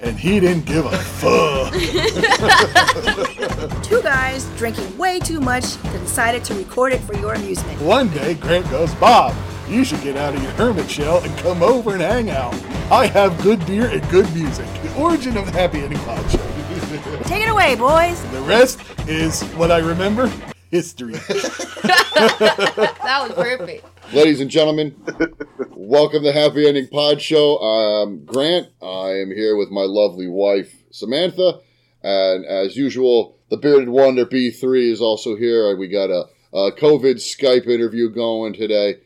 and he didn't give a fuck. Two guys drinking way too much that decided to record it for your amusement. One day, Grant goes, Bob, you should get out of your hermit shell and come over and hang out. I have good beer and good music. The origin of the Happy Ending Pod Show. Take it away, boys. the rest is what I remember history. That was perfect. Ladies and gentlemen, welcome to Happy Ending Pod Show. I'm Grant. I am here with my lovely wife, Samantha. And as usual, the bearded wonder B3 is also here. We got a, a COVID Skype interview going today.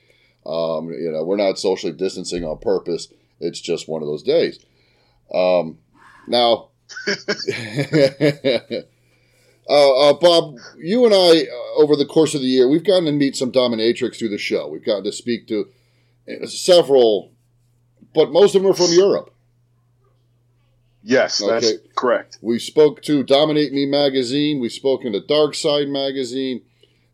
Um, you know, we're not socially distancing on purpose. It's just one of those days. Um, now, uh, uh, Bob, you and I, uh, over the course of the year, we've gotten to meet some dominatrix through the show. We've gotten to speak to several, but most of them are from Europe. Yes, that's correct. We spoke to Dominate Me magazine. We spoke to Dark Side magazine,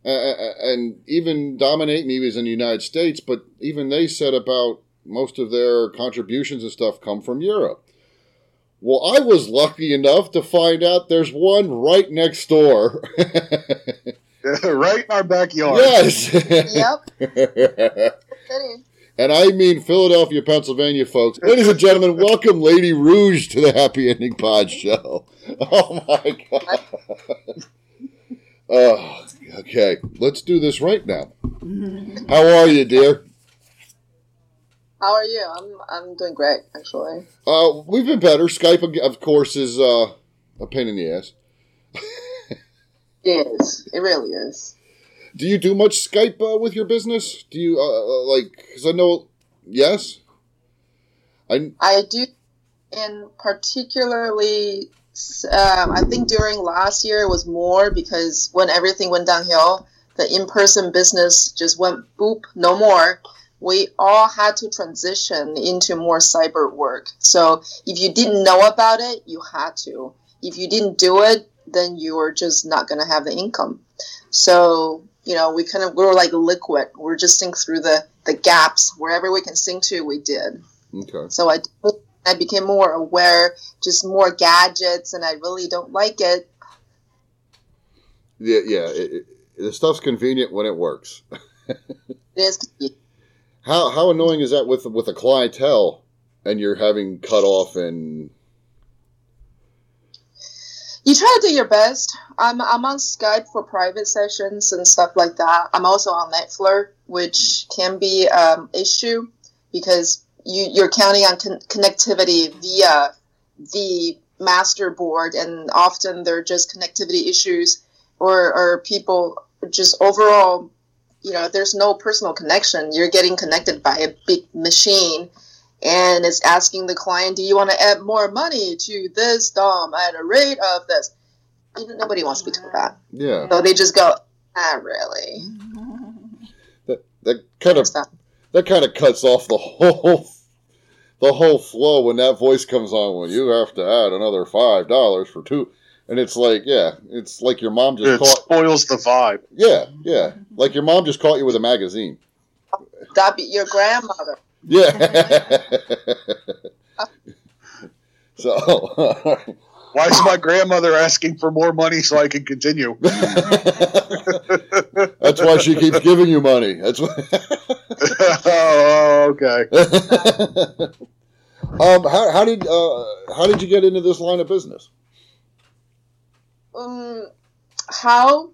uh, and even Dominate Me was in the United States, but even they said about most of their contributions and stuff come from Europe. Well, I was lucky enough to find out there's one right next door. right in our backyard. yes. Yep. And I mean Philadelphia, Pennsylvania, folks. Ladies and gentlemen, welcome Lady Rouge to the Happy Ending Pod Show. Oh my God. Oh, okay. Let's do this right now. How are you, dear? How are you? I'm I'm doing great, actually. Uh, we've been better. Skype, of course, is uh, a pain in the ass. It is. It really is. Do you do much Skype uh, with your business? Do you, uh, uh, like, because I know, yes? I, I do, and particularly, um, I think during last year it was more because when everything went downhill, the in-person business just went boop, no more. We all had to transition into more cyber work. So if you didn't know about it, you had to. If you didn't do it, then you were just not going to have the income. So you know, we kind of we were like liquid. We're just sink through the the gaps wherever we can sink to. We did. okay. So I I became more aware, just more gadgets, and I really don't like it. Yeah, yeah. It, it, the stuff's convenient when it works. It is How how annoying is that with with a clientele and you're having cut off and you try to do your best. I'm I'm on Skype for private sessions and stuff like that. I'm also on NiteFlirt, which can be um, issue because you you're counting on con- connectivity via the master board, and often they're just connectivity issues or or people just overall. You know, there's no personal connection. You're getting connected by a big machine, and it's asking the client, "Do you want to add more money to this DOM at a rate of this?" You know, Nobody wants to be told that, yeah, so they just go, "Not really." that that kind of that kind of cuts off the whole the whole flow when that voice comes on. when you have to add another five dollars for two, and it's like, yeah, it's like your mom just It caught. spoils the vibe. Yeah, yeah, like your mom just caught you with a magazine. That be your grandmother. Yeah. so. Why is my grandmother asking for more money so I can continue? That's why she keeps giving you money. That's why. oh, okay. um, how, how did uh, how did you get into this line of business? Um, how,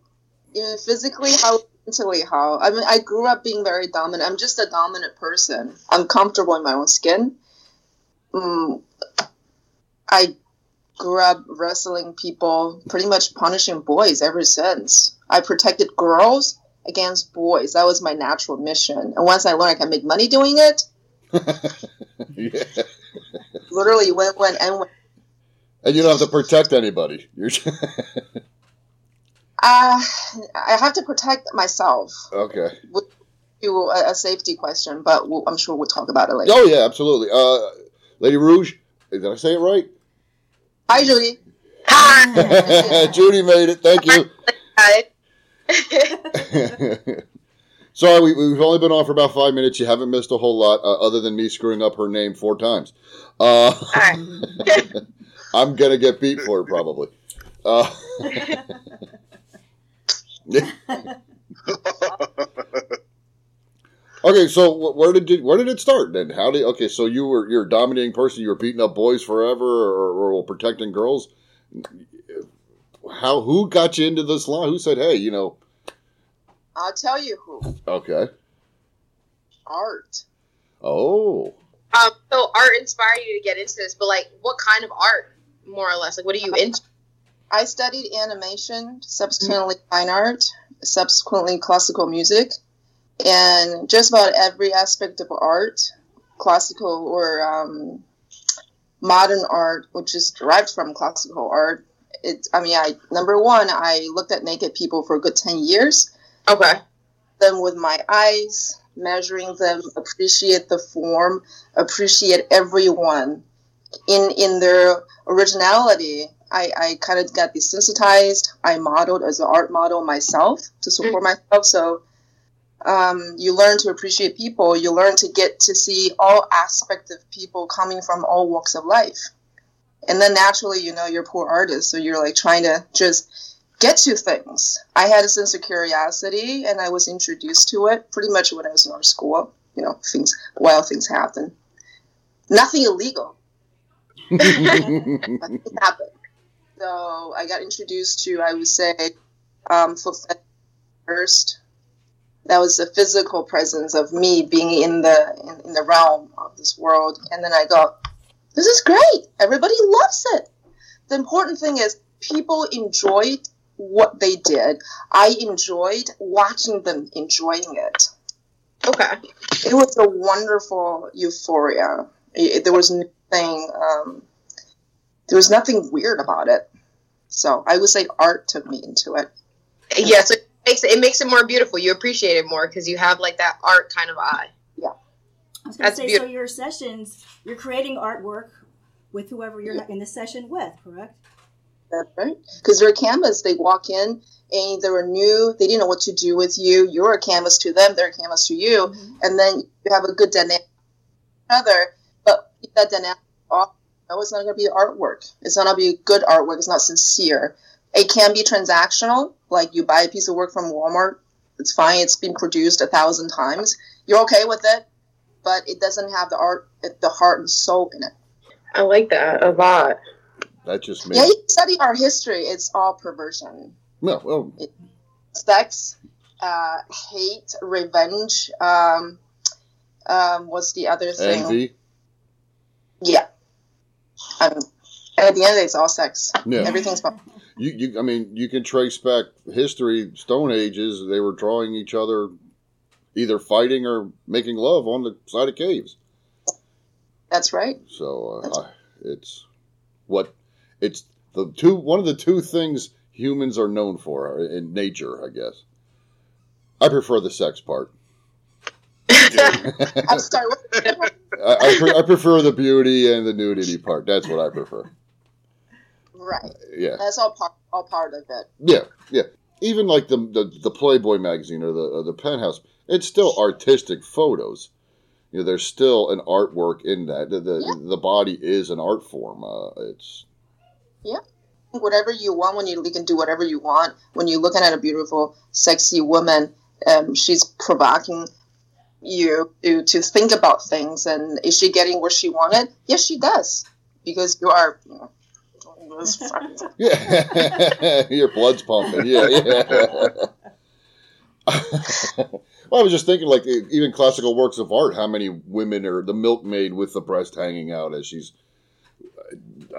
uh, physically, how mentally, how? I mean, I grew up being very dominant. I'm just a dominant person. I'm comfortable in my own skin. Um, I grew up wrestling people, pretty much punishing boys ever since. I protected girls against boys. That was my natural mission. And once I learned I can make money doing it, yeah. literally went, went, and went. And you don't have to protect anybody. You're Uh, I have to protect myself. okay. To a, a safety question, but we'll, I'm sure we'll talk about it later. Oh yeah, absolutely. Uh, Lady Rouge, did I say it right? Hi, Judy. Hi. Judy made it. Thank you. Hi. Sorry, we, we've only been on for about five minutes. You haven't missed a whole lot, uh, other than me screwing up her name four times. Uh. I'm gonna get beat for it probably. Uh, okay, so where did you, where did it start then? How did okay? So you were you're a dominating person. You were beating up boys forever, or, or protecting girls. How who got you into this line? Who said, "Hey, you know"? I'll tell you who. Okay. Art. Oh. Um, so art inspired you to get into this, but like, what kind of art, more or less? Like, what are you into? I studied animation, subsequently fine art, subsequently classical music, and just about every aspect of art, classical or um, modern art, which is derived from classical art. It, I mean, I number one, I looked at naked people for a good ten years. Okay. Them with my eyes, measuring them, appreciate the form, appreciate everyone in in their originality. I, I kind of got desensitized. I modeled as an art model myself to support myself. So um, you learn to appreciate people. You learn to get to see all aspects of people coming from all walks of life. And then naturally, you know, you're a poor artist, so you're like trying to just get to things. I had a sense of curiosity, and I was introduced to it pretty much when I was in art school. You know, things wild things happen. Nothing illegal, but things happen. So I got introduced to, I would say, um, first. That was the physical presence of me being in the in, in the realm of this world, and then I go, "This is great! Everybody loves it." The important thing is people enjoyed what they did. I enjoyed watching them enjoying it. Okay. It was a wonderful euphoria. It, there was nothing. Um, there was nothing weird about it. So I would say art took me into it. Yeah, so it makes it, it makes it more beautiful. You appreciate it more because you have like that art kind of eye. Yeah, I was going That's to say, beautiful. so your sessions, you're creating artwork with whoever you're in the session with, correct? That's right. Because they're a canvas. They walk in and they were new. They didn't know what to do with you. You're a canvas to them. They're a canvas to you. Mhm. And then you have a good dynamic with each other. But if that dynamic off, no, it's not going to be artwork. It's not going to be good artwork. It's not sincere. It can be transactional. Like you buy a piece of work from Walmart. It's fine. It's been produced a thousand times. You're okay with it. But it doesn't have the art, the heart and soul in it. I like that a lot. That just made Yeah, you study our history. It's all perversion. no. Well, sex, uh, hate, revenge. Um, um, what's the other thing? envy. Yeah. Um, at the end of the day, it's all sex. Yeah. Everything's about. You, you, I mean, you can trace back history, Stone Ages. They were drawing each other, either fighting or making love on the side of caves. That's right. So uh, I- it's what it's the two one of the two things humans are known for in nature, I guess. I prefer the sex part. I'm sorry. What, I, I, pre- I prefer the beauty and the nudity part. That's what I prefer. right. Yeah, That's all part. All part of it. yeah, yeah. Even like the the, the Playboy magazine or the or the Penthouse, it's still artistic photos. You know, there's still an artwork in that. The the, Yeah. the body is an art form. Uh, it's yeah. Whatever you want, when you, you can do whatever you want. When you're looking at a beautiful, sexy woman, um, she's provoking you to, to think about things. And is she getting what she wanted? Yes, she does. Because you are. You know, Yeah, your blood's pumping. Yeah, yeah. well, I was just thinking, like even classical works of art, how many women are the milkmaid with the breast hanging out as she's,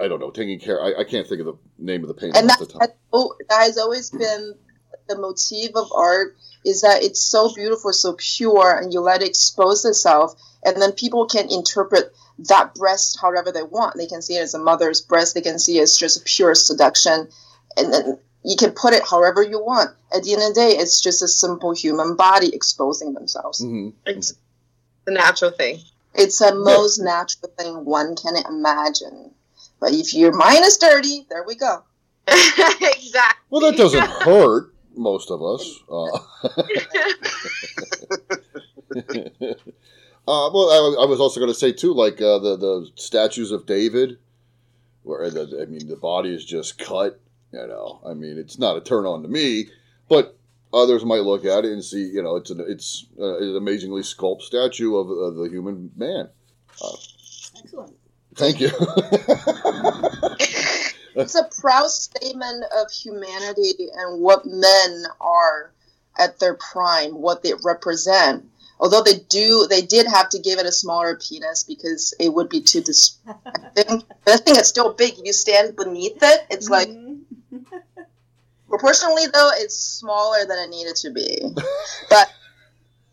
I don't know, taking care. I, I can't think of the name of the painting and off that, the top. that, oh, that has always been the motif of art is that it's so beautiful so pure and you let it expose itself and then people can interpret that breast however they want. They can see it as a mother's breast. They can see it as just pure seduction, and then you can put it however you want. At the end of the day, it's just a simple human body exposing themselves. hmm It's the natural thing. It's the most natural thing one can imagine. But if your mind is dirty, there we go. exactly. Well, that doesn't hurt most of us. Uh, uh, well, I, I was also going to say too, like uh, the the statues of David, where the, I mean the body is just cut. You know, I mean it's not a turn on to me, but others might look at it and see, you know, it's an it's uh, an amazingly sculpted statue of, of the human man. Excellent. Thank you. It's a proud statement of humanity and what men are at their prime, what they represent. Although they do, they did have to give it a smaller penis because it would be too distracting. but I think it's still big. If you stand beneath it, it's like Mhm. proportionally though, it's smaller than it needed to be. but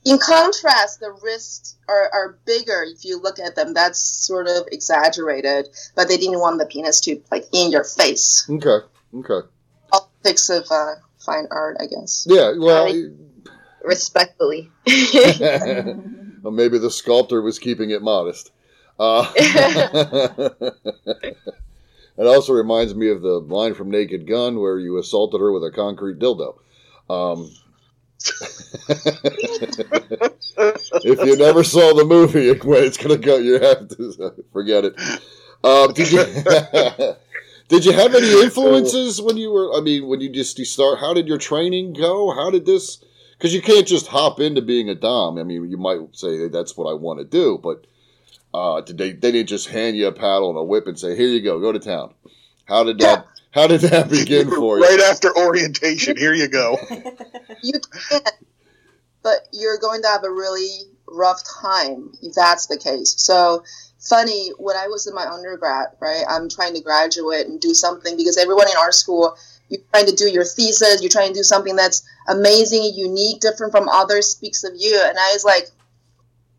in contrast, the wrists are, are bigger if you look at them. That's sort of exaggerated, but they didn't want the penis to like in your face. okay. Okay. Optics of uh, fine art, I guess. Yeah. Well. Respectfully. well, maybe the sculptor was keeping it modest. Uh, it also reminds me of the line from Naked Gun where you assaulted her with a concrete dildo. Um, if you never saw the movie, it's going to go, you have to forget it. Um, did you did you have any influences when you were? I mean, when you just you start, how did your training go? How did this? Because you can't just hop into being a dom. I mean, you might say hey, that's what I want to do, but uh, did they they didn't just hand you a paddle and a whip and say, "Here you go, go to town." How did that? How did that begin for you? right after orientation, here you go. You can, but you're going to have a really rough time if that's the case. So funny, when I was in my undergrad, right, I'm trying to graduate and do something because everyone in our school, you're trying to do your thesis, you're trying to do something that's amazing, unique, different from others, speaks of you. And I was like,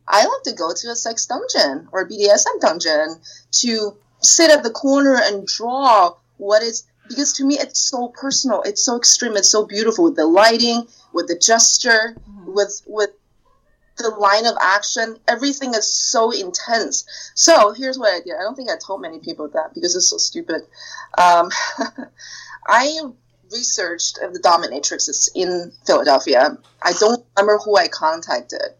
I like to go to a sex dungeon or BDSM dungeon to sit at the corner and draw what is because to me it's so personal, it's so extreme, it's so beautiful with the lighting, with the gesture, with with the line of action, everything is so intense. So here's what I did. I don't think I told many people that because it's so stupid. Um, I researched the dominatrixes in Philadelphia. I don't remember who I contacted,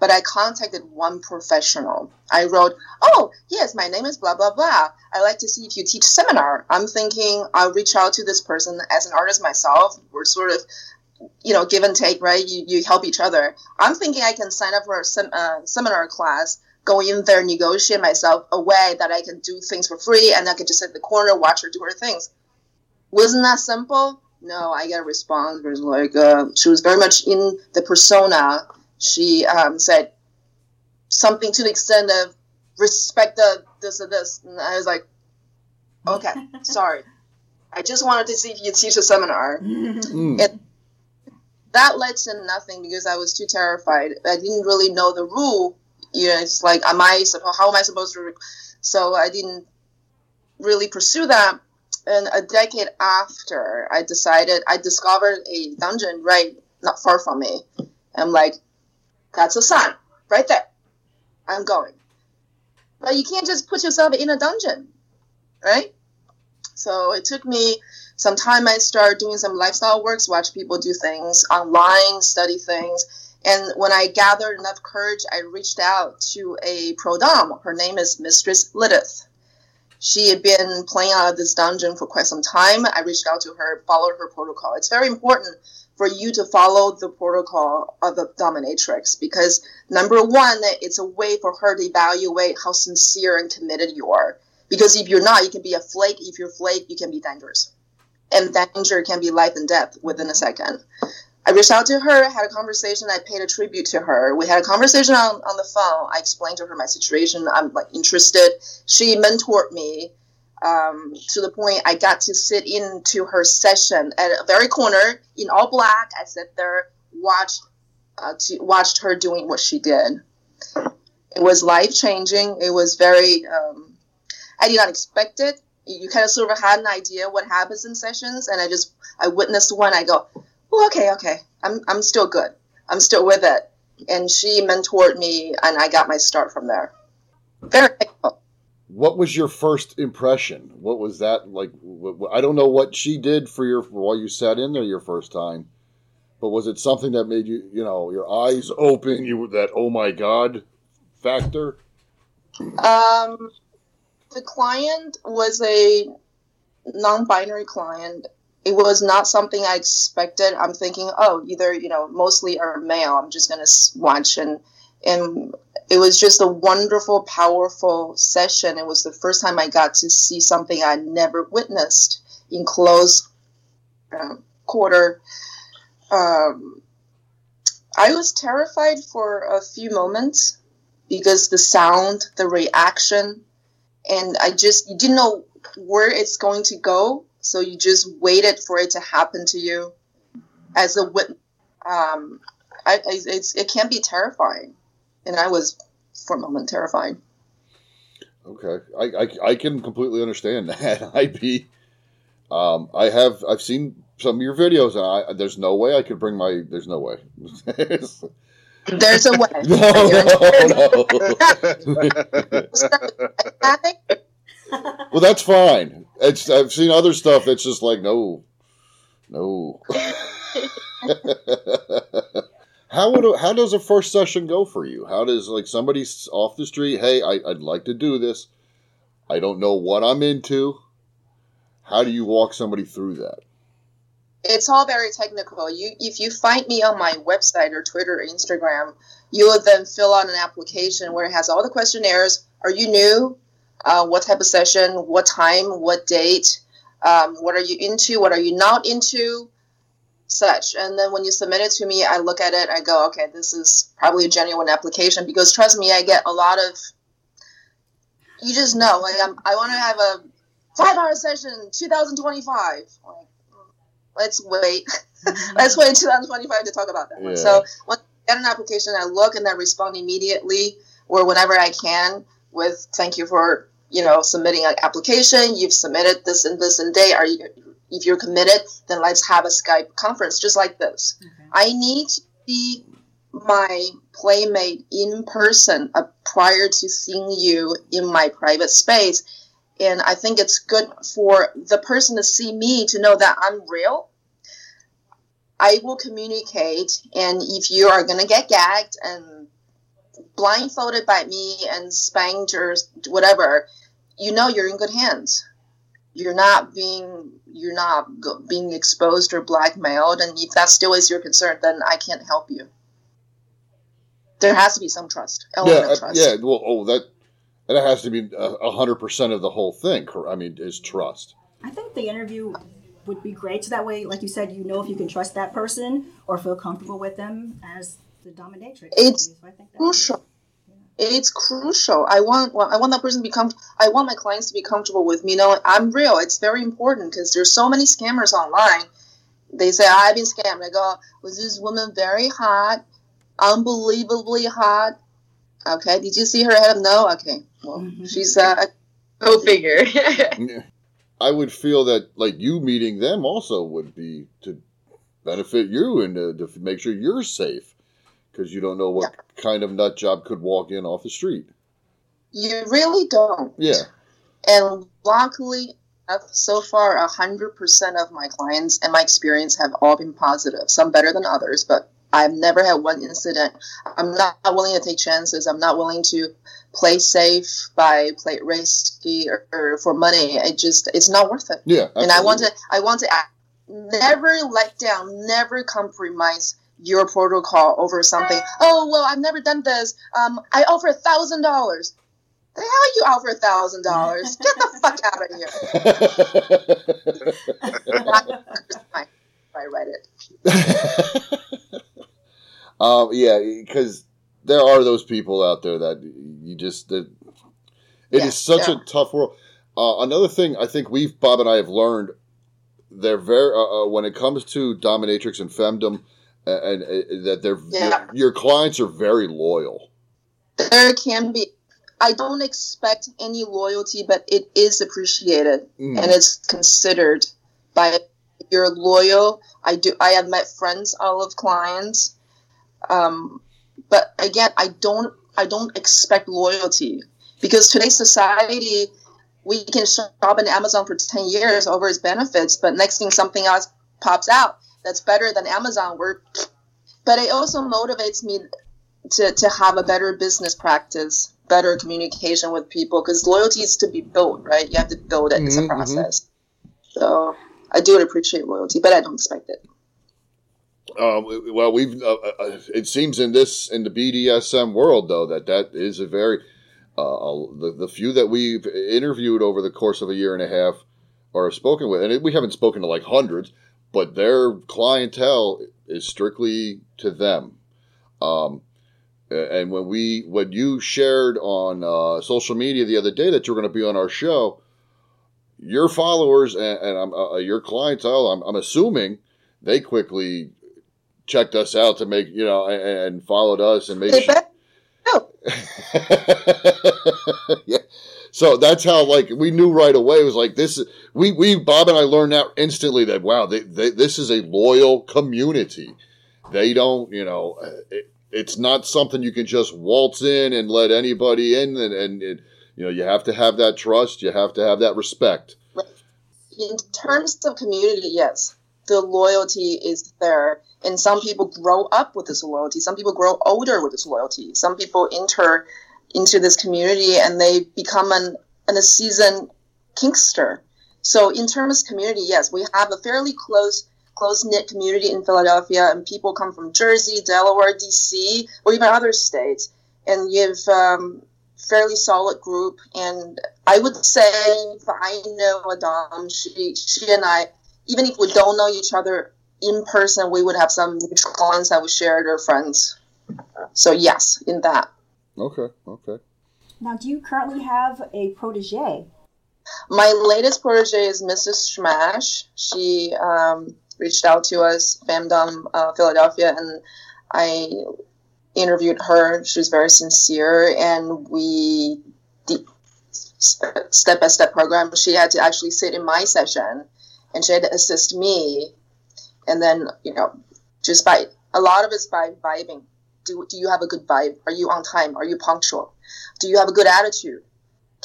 but I contacted one professional. I wrote, "Oh yes, my name is blah blah blah. I'd like to see if you teach seminar." I'm thinking I'll reach out to this person as an artist myself. We're sort of you know, give and take, right? You, you help each other. I'm thinking I can sign up for a sem- uh, seminar class, go in there, negotiate myself a way that I can do things for free, and I can just sit in the corner, watch her do her things. Wasn't that simple? No, I got a response. It was like uh, she was very much in the persona. She um, said something to the extent of respect the this and this, and I was like, okay, sorry. I just wanted to see if you teach a seminar Mm. it, that led to nothing because I was too terrified. I didn't really know the rule. You know, it's like, am I supposed? How am I supposed to? Rec- so I didn't really pursue that. And a decade after, I decided I discovered a dungeon right not far from me. I'm like, that's a sign right there. I'm going. But you can't just put yourself in a dungeon, right? So it took me some time I started doing some lifestyle works, watch people do things online, study things. And when I gathered enough courage, I reached out to a pro dom. Her name is Mistress Lilith. She had been playing out of this dungeon for quite some time. I reached out to her, followed her protocol. It's very important for you to follow the protocol of the dominatrix because number one, it's a way for her to evaluate how sincere and committed you are. Because if you're not, you can be a flake. If you're flake, you can be dangerous and danger can be life and death within a second. I reached out to her, had a conversation. I paid a tribute to her. We had a conversation on, on the phone. I explained to her my situation. I'm like interested. She mentored me um, to the point I got to sit into her session at a very corner in all black. I sat there, watched uh, to, watched her doing what she did. It was life changing. It was very. Um, I did not expect it. You kind of sort of had an idea what happens in sessions, and I just I witnessed one. I go, well, okay, okay, I'm I'm still good. I'm still with it. And she mentored me, and I got my start from there. Very thankful. What was your first impression? What was that like? I don't know what she did for your while you sat in there your first time, but was it something that made you, you know, your eyes open? You that oh my god factor? Um, the client was a non-binary client. It was not something I expected. I'm thinking, oh, either you know, mostly are male. I'm just gonna watch, and and it was just a wonderful, powerful session. It was the first time I got to see something I never witnessed in close uh, quarter. Um, I was terrified for a few moments because the sound, the reaction, and I just you didn't know where it's going to go, so you just waited for it to happen to you as a witness. Um, I, it's, it can be terrifying, and I was for a moment terrified. Okay, I, I, I can completely understand that. I'd be, um, I have I've seen some of your videos, and I there's no way I could bring my there's no way. There's a way. no, no. well, that's fine. It's I've seen other stuff that's just like no, no. How would a, how does a first session go for you? How does like somebody's off the street? Hey, I, I'd like to do this. I don't know what I'm into. How do you walk somebody through that? it's all very technical. You, if you find me on my website or Twitter or Instagram, you will then fill out an application where it has all the questionnaires. Are you new? Uh, what type of session? What time? What date? Um, what are you into? What are you not into? Such. And then when you submit it to me, I look at it. I go, okay, this is probably a genuine application because trust me, I get a lot of. You just know, like I'm, I want to have a five-hour session, 2025. Like, let's wait. let's wait 2025 to talk about that one. So when I get an application, I look and then respond immediately or whenever I can with thank you for you know submitting an application. You've submitted this and this and day. Are you? If you're committed, then let's have a Skype conference just like this. I need to see my playmate in person uh, prior to seeing you in my private space and I think it's good for the person to see me to know that I'm real. I will communicate, and if you are gonna get gagged and blindfolded by me and spanked or whatever, you know you're in good hands. You're not being you're not being exposed or blackmailed, and if that still is your concern, then I can't help you. There has to be some trust, element yeah, of uh, trust. yeah. Well, oh, that that has to be a a hundred percent of the whole thing. I mean, is trust. I think the interview would be great. So that way, like you said, you know if you can trust that person or feel comfortable with them as the dominatrix. It's So I think that- crucial. It's crucial. I want well, I want that person to be com- I want my clients to be comfortable with me. Knowing I'm real. It's very important because there's so many scammers online. They say I've been scammed. I go, was this woman very hot, unbelievably hot? Okay, did you see her head? No. Okay, well she's uh, Go figure. I would feel that like you meeting them also would be to benefit you and to, to make sure you're safe because you don't know what kind of nut job could walk in off the street. you really don't. Yeah, And luckily, so far, a hundred percent of my clients and my experience have all been positive. Some better than others, but I've never had one incident. I'm not willing to take chances. I'm not willing to play safe by play risky or, or for money. It just it's not worth it. yeah. And I want to. I want to act- never let down, never compromise your protocol over something. Oh well, I've never done this. Um, I offer a thousand dollars. The hell you offer a thousand dollars? Get the fuck out of here! I read it. um, yeah, because there are those people out there that you just that it is Yeah, such yeah. a tough world. Uh, another thing I think we've Bob and I have learned they're very uh, uh, when it comes to dominatrix and femdom, and uh, that they're Yeah. your, clients are very loyal. there can be. I don't expect any loyalty, but it is appreciated Mm. and it's considered by you're loyal. I do. I have met friends, all of clients, um, but again, I don't. I don't expect loyalty because today's society, we can shop on Amazon for ten years over its benefits, but next thing something else pops out that's better than Amazon. We're, but it also motivates me to, to have a better business practice, better communication with people because loyalty is to be built, right? You have to build it. It's a Mhm, mhm. process. So I do appreciate loyalty, but I don't expect it. Um, well, we've. Uh, uh, it seems in this in the BDSM world, though, that that is a very uh, uh, the the few that we've interviewed over the course of a year and a half or spoken with, and it, we haven't spoken to like hundreds, but their clientele is strictly to them. Um, and when we when you shared on uh, social media the other day that you're going to be on our show, your followers and, and um, uh, your clientele, I'm, I'm assuming they quickly checked us out to make you know and, and followed us and made sure. bet- yeah. So that's how like we knew right away. It was like this. is- We we Bob and I learned that instantly that wow, they, they, this is a loyal community. They don't you know uh, it, it's not something you can just waltz in and let anybody in and and it, you know you have to have that trust. You have to have that respect. in terms of community, yes, the loyalty is there. And some people grow up with this loyalty. Some people grow older with this loyalty. Some people enter into this community and they become an, an a seasoned kinkster. So in terms of community, yes, we have a fairly close close knit community in Philadelphia, and people come from Jersey, Delaware, DC, or even other states. And you have um, fairly solid group. And I would say if I know Adam, she she and I, even if we don't know each other in person, we would have some mutual clients that we shared or friends. So yes, in that. Okay. Okay. Now, do you currently have a protege? My latest protege is Mrs. Smash. She um, reached out to us, FemDom uh, Philadelphia, and I interviewed her. She was very sincere, and we the step by step program. She had to actually sit in my session, and she had to assist me, and then you know, just by a lot of it's by vibing. Do, do you have a good vibe? Are you on time? Are you punctual? Do you have a good attitude?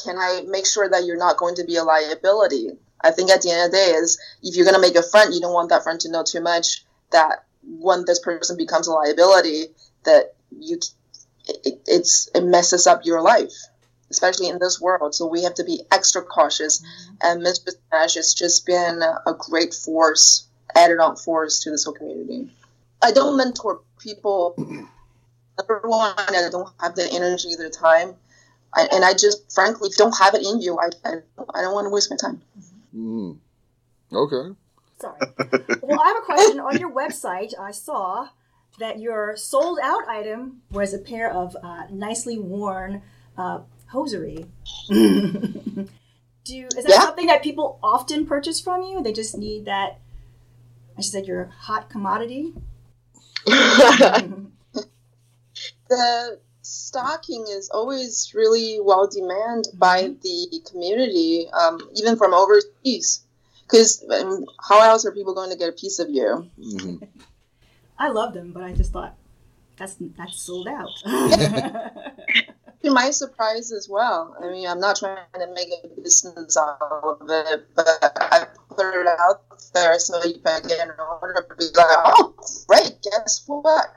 can I make sure that you're not going to be a liability? I think at the end of the day is if you're going to make a friend, you don't want that friend to know too much that when this person becomes a liability, that you it, it's it messes up your life, especially in this world. So we have to be extra cautious. Mm-hmm. And Miss Smash has just been a great force, added on force to this whole community. I don't mentor people. Number one, I don't have the energy, the time. I, and I just frankly don't have it in you. I, I, I don't want to waste my time. Mm. Okay. Sorry. well, I have a question. On your website, I saw that your sold out item was a pair of uh, nicely worn uh, hosiery. Do is that Yeah. something that people often purchase from you? They just need that. I said you're a hot commodity. The stocking is always really well demanded by the community, um, even from overseas. Because um, how else are people going to get a piece of you? hmm I love them, but I just thought that's that's sold out. To my surprise as well. I mean, I'm not trying to make a business out of it, but I put it out there so you can get an order to be like, oh, great, guess what?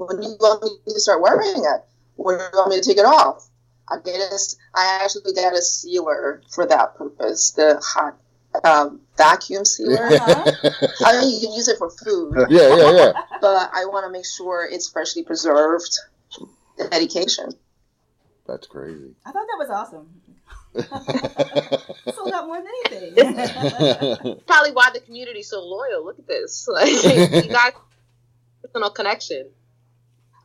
When do you want me to start wearing it, when do you want me to take it off? I get a, I actually got a sealer for that purpose, the hot um, vacuum sealer. I mean, you can use it for food, yeah, yeah, yeah. but I want to make sure it's freshly preserved. medication. That's crazy. I thought that was awesome. Sold out more than anything. Probably why the community's so loyal. Look at this. Like you got personal connection.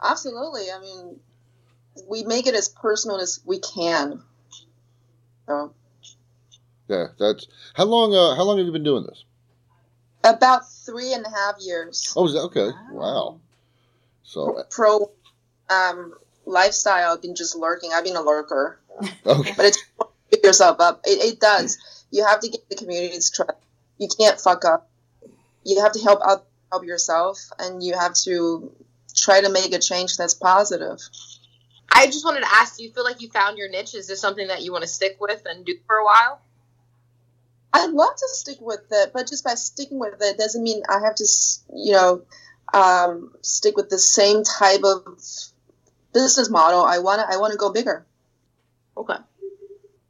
Absolutely. I mean, we make it as personal as we can. So, yeah, that's how long. Uh, how long have you been doing this? about three and a half years. Oh, is that okay? Wow. So, Pro, um, lifestyle, I've been just lurking. I've been a lurker, Okay. but it's pick yourself up. It, it does. You have to get the community's trust. You can't fuck up. You have to help out help yourself, and you have to try to make a change that's positive. I just wanted to ask, do you feel like you found your niche? Is this something that you want to stick with and do for a while? I'd love to stick with it, but just by sticking with it doesn't mean I have to, you know, um, stick with the same type of business model. I want to. I want to go bigger. Okay.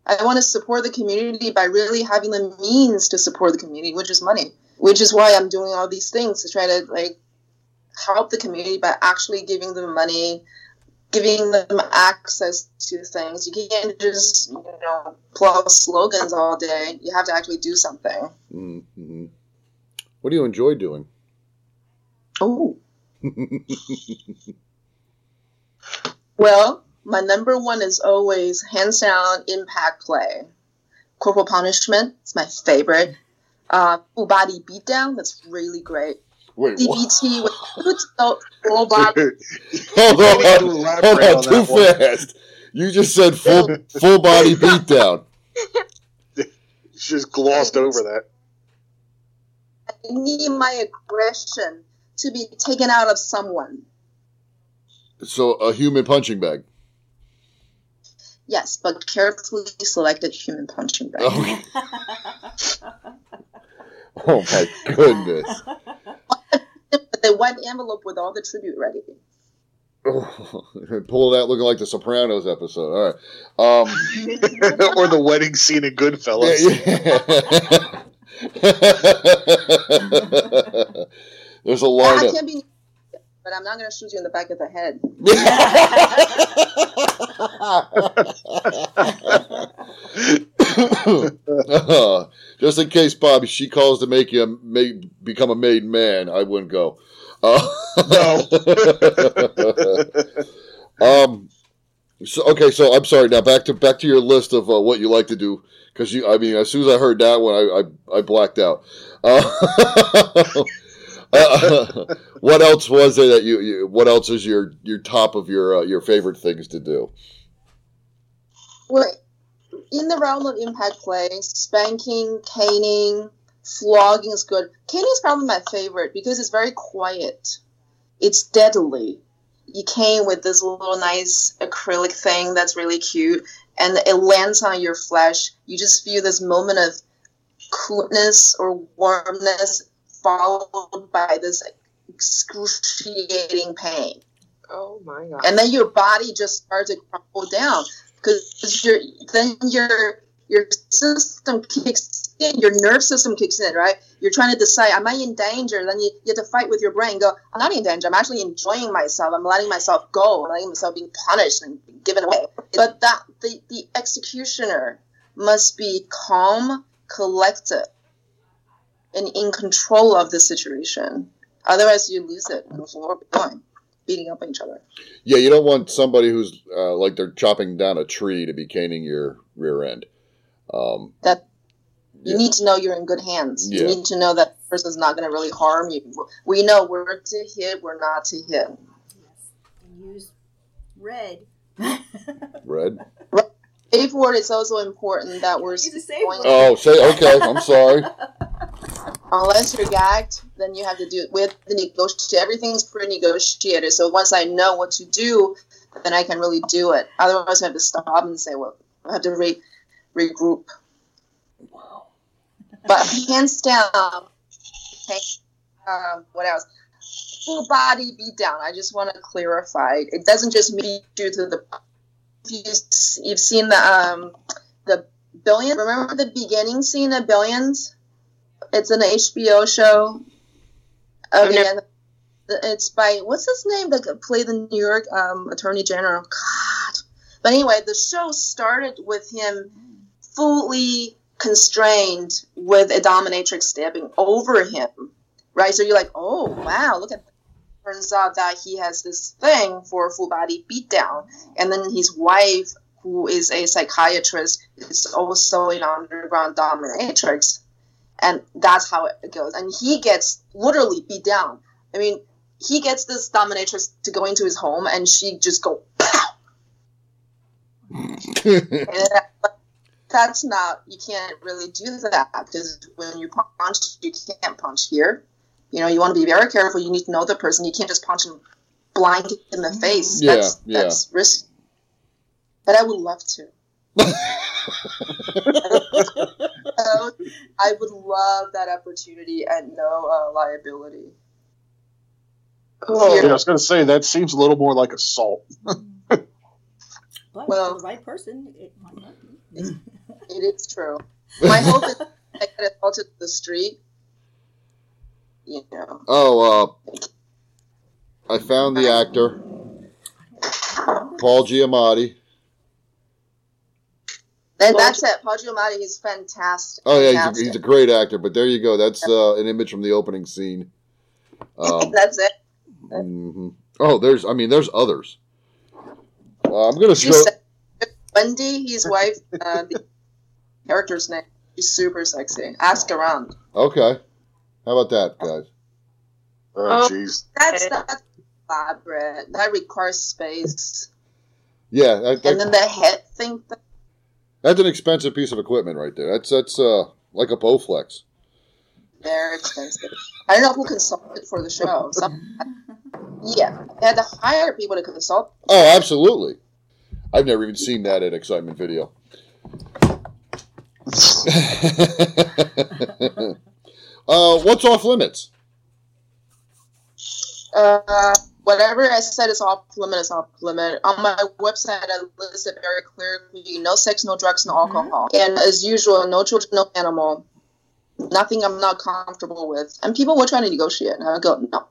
I want to support the community by really having the means to support the community, which is money. Which is why I'm doing all these things to try to like help the community by actually giving them money, giving them access to things. You can't just you know pull slogans all day. You have to actually do something. hmm What do you enjoy doing? Oh. well, my number one is always hands down impact play. Corporal punishment is my favorite. Uh, full body beatdown, that's really great. Wait. DBT with good so full body. Hold on, hold on, on too one. fast. You just said full full body beatdown. She just glossed over that. I need my aggression to be taken out of someone. So a human punching bag. Yes, but carefully selected human punching bag. Okay. Oh my goodness. The white envelope with all the tribute ready. Pull that looking like the Sopranos episode. All right. Um, or the wedding scene in Goodfellas. yeah, yeah. There's a line I of. can't be, but I'm not going to shoot you in the back of the head. Just in case, Bobby, she calls to make you a, make, become a made man, I wouldn't go. Uh, um. So okay, so I'm sorry. Now back to back to your list of uh, what you like to do, because you. I mean, as soon as I heard that one, I I, I blacked out. Uh, uh, what else was there that you, you? What else is your your top of your uh, your favorite things to do? Well, in the realm of impact play, spanking, caning, flogging is good. Caning is probably my favorite because it's very quiet. It's deadly. You cane with this little nice acrylic thing that's really cute, and it lands on your flesh. You just feel this moment of coolness or warmness, followed by this excruciating pain Oh my god. and then your body just starts to crumble down because your then your your system kicks in, your nerve system kicks in, right? You're trying to decide, am I in danger? Then you, you have to fight with your brain. Go, I'm not in danger. I'm actually enjoying myself. I'm letting myself go. I'm letting myself being punished and given away. But that the the executioner must be calm, collected, and in control of the situation. Otherwise, you lose it floor, going beating up each other. Yeah, you don't want somebody who's uh, like they're chopping down a tree to be caning your rear end. Um, That you Yeah. need to know you're in good hands. Yeah. You need to know that the person's not going to really harm you. We know we're to hit, we're not to hit. and Use red. red. Safe word is also important that we're Use a safe going- Oh, say okay. I'm sorry. unless you're gagged, then you have to do it with the negotiate. Everything's pre-negotiated. So once I know what to do, then I can really do it. Otherwise, I have to stop and say, well, I have to re- regroup. Wow. But hands down, okay, um, what else? Full body beat down. I just want to clarify. It doesn't just mean due to the. If you, you've seen the um, the billion. Remember the beginning scene of Billions? It's an HBO show. Okay, never- it's by what's his name that played the New York um, Attorney General. God, but anyway, the show started with him fully constrained with a dominatrix stabbing over him, right? So you're like, oh wow, look at. Turns out that he has this thing for full body beatdown, and then his wife, who is a psychiatrist, is also an underground dominatrix and that's how it goes. And he gets literally beat down. I mean, he gets this dominatrix to go into his home, and she just go pow, that's not you can't really do that because when you punch you can't punch here you know you want to be very careful you need to know the person you can't just punch them blind in the face Yeah, that's yeah. that's risky but i would love to i would love that opportunity at no uh, liability Oh, yeah, I was going to say that seems a little more like assault. But Well- the right person, it might not be. it is true my hope is i get assaulted in the street you know oh, uh, I found the actor, Paul Giamatti. and that's it paul giamatti is fantastic Oh yeah, he's a, he's a great actor. But there you go. That's uh, an image from the opening scene. Um, that's it mhm. Oh, there's. I mean, there's others. Uh, I'm gonna show. She's se- Wendy, his wife, uh, the character's name. She's super sexy. Ask around. Okay, how about that, guys? Oh, Oh. jeez. That's that's elaborate. That requires space. Yeah, that, that- And then the head thing. that's an expensive piece of equipment right there. That's that's uh like a Bowflex. Very expensive. I don't know who consulted for the show. Some, yeah, they had to hire people to consult. Oh, absolutely. I've never even seen that at Excitement Video. uh, what's off limits? Uh, whatever I said is off limit is off limit. On my website, I listed very clearly: no sex, no drugs, no alcohol, and as usual, no children, no animal. Nothing I'm not comfortable with. And people were trying to negotiate, and I go, no,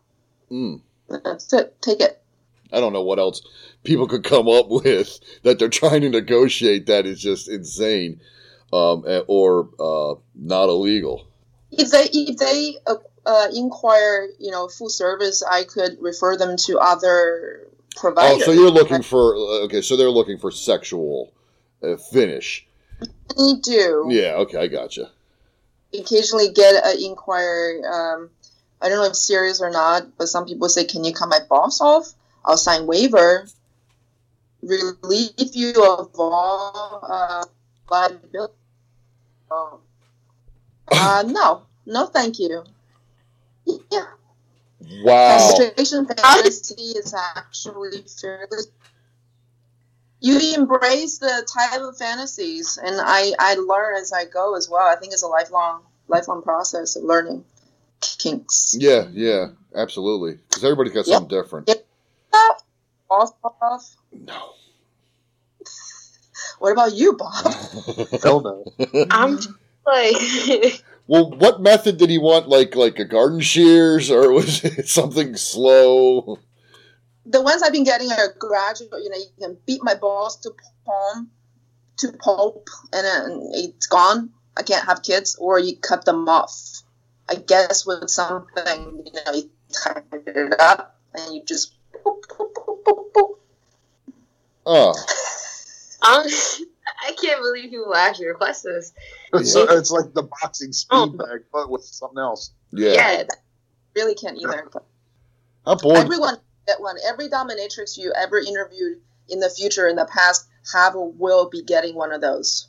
Mm, that's it. Take it. I don't know what else people could come up with that they're trying to negotiate that is just insane um, or uh, not illegal. If they if they uh, uh, inquire, you know, full service, I could refer them to other Oh, providers. so you're looking for okay? So they're looking for sexual uh, finish. We do. Yeah, okay, I gotcha. occasionally get an inquiry. Um, I don't know if serious or not, but some people say, "Can you cut my boss off? I'll sign waiver, relieve you of all uh, liability." Oh. Uh, no, no, thank you. Yeah, Wow. castration fantasy is actually fairly. You embrace the type of fantasies, and I, I learn as I go as well. I think it's a lifelong lifelong process of learning kinks. Yeah, yeah, absolutely. Because everybody's got Yep. something different. Yep. Off, off. No. What about you, Bob? Hell no. I'm just like, well, what method did he want? Like like a garden shears, or was it something slow? the ones I've been getting are gradual. You know, you can beat my balls to palm, to pulp, and then it's gone. I can't have kids, or you cut them off. I guess with something, you know, you tie it up and you just. Boop, boop, boop, boop, boop. Oh, ah. I'm, uh, I can't believe people actually request this. It's, it's like the boxing Oh. speed bag, but with something else. yeah. Yeah, Really can't either. How bored? Everyone get one. Every dominatrix you ever interviewed in the future, in the past, have or will be getting one of those.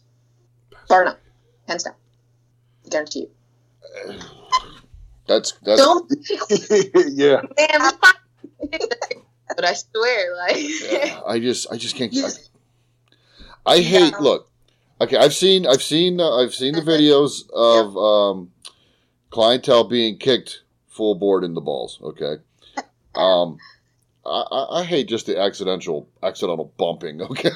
Bar none. Hands down. Guarantee you. That's that's. Don't yeah. damn. but I swear, like, yeah, I just I just can't. You- I, I hate. Yeah. Look, okay. I've seen I've seen uh, I've seen the videos of um, clientele being kicked full board in the balls. Okay. Um, I, I, hate just the accidental accidental bumping. Okay.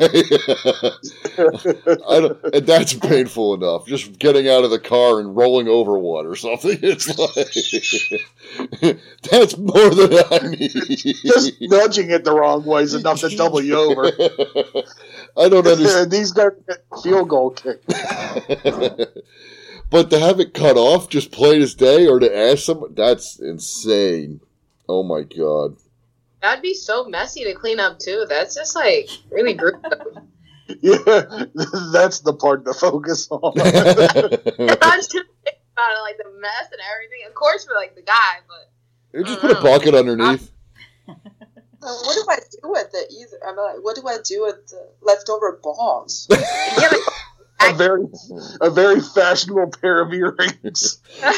I don't, and that's painful enough. Just getting out of the car and rolling over one or something. It's like that's more than I need. Just nudging it the wrong way is enough to double you over. I don't understand. These guys get field goal kick. but to have it cut off just plain as day, or to ask someone, that's insane. Oh my god. That'd be so messy to clean up too. That's just like really gruesome. Yeah, that's the part to focus on. I'm just thinking about it, like the mess and everything. Of course, for like the guy, but just put a bucket underneath. Uh, what do I do with it? Either I'm like, what do I do with the leftover balls? Yeah, but A very, a very fashionable pair of earrings. A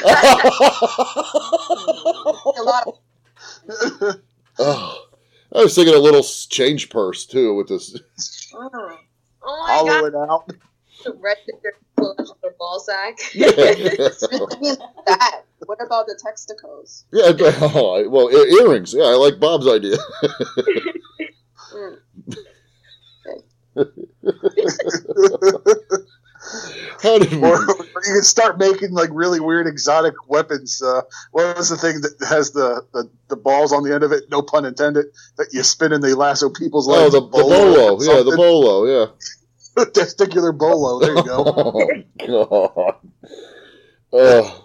lot of oh, I was thinking a little change purse too with this. oh my Hollow god, it out. registered pull out your ball sack. yeah, that. What about the texticles? yeah. Oh, well, earrings. Yeah, I like Bob's idea. Mm. How did we? Or, or you can start making like really weird exotic weapons. Uh, what was the thing that has the, the, the balls on the end of it? No pun intended. That you spin and they lasso people's Oh, legs. the, the bolo. Yeah, the bolo. Yeah. testicular bolo. There you go. Oh God. Oh,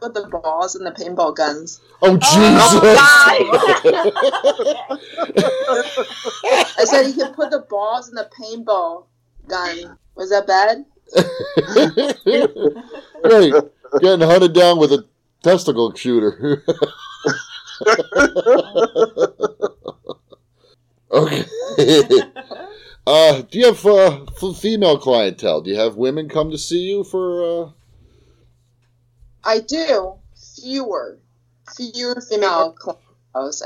Put the balls in the paintball guns. oh Jesus! I said you can put the balls in the paintball gun. Was that bad? Right, getting hunted down with a testicle shooter. okay. Uh, do you have uh, female clientele? Do you have women come to see you for? Uh... I do. Fewer. Fewer female clientele.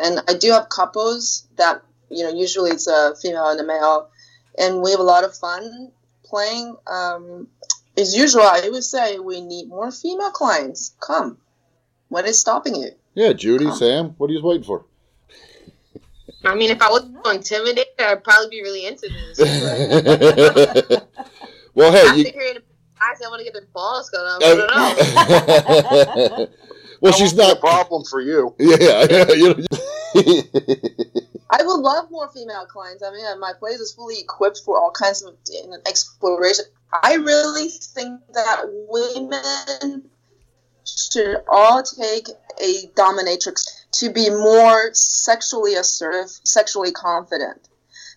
And I do have couples that, you know, usually it's a female and a male. And we have a lot of fun playing. Um, as usual, I would say we need more female clients. Come. What is stopping you? Yeah, Judy, Sam, what are you waiting for? I mean, if I wasn't so intimidated, I'd probably be really into this. Well, hey, after you. hearing the guys, I want to get their balls cut off. I don't know. well, she's That won't a problem for you. Yeah, yeah. You know. I would love more female clients. I mean, uh, my place is fully equipped for all kinds of exploration. I really think that women should all take a dominatrix to be more sexually assertive, sexually confident.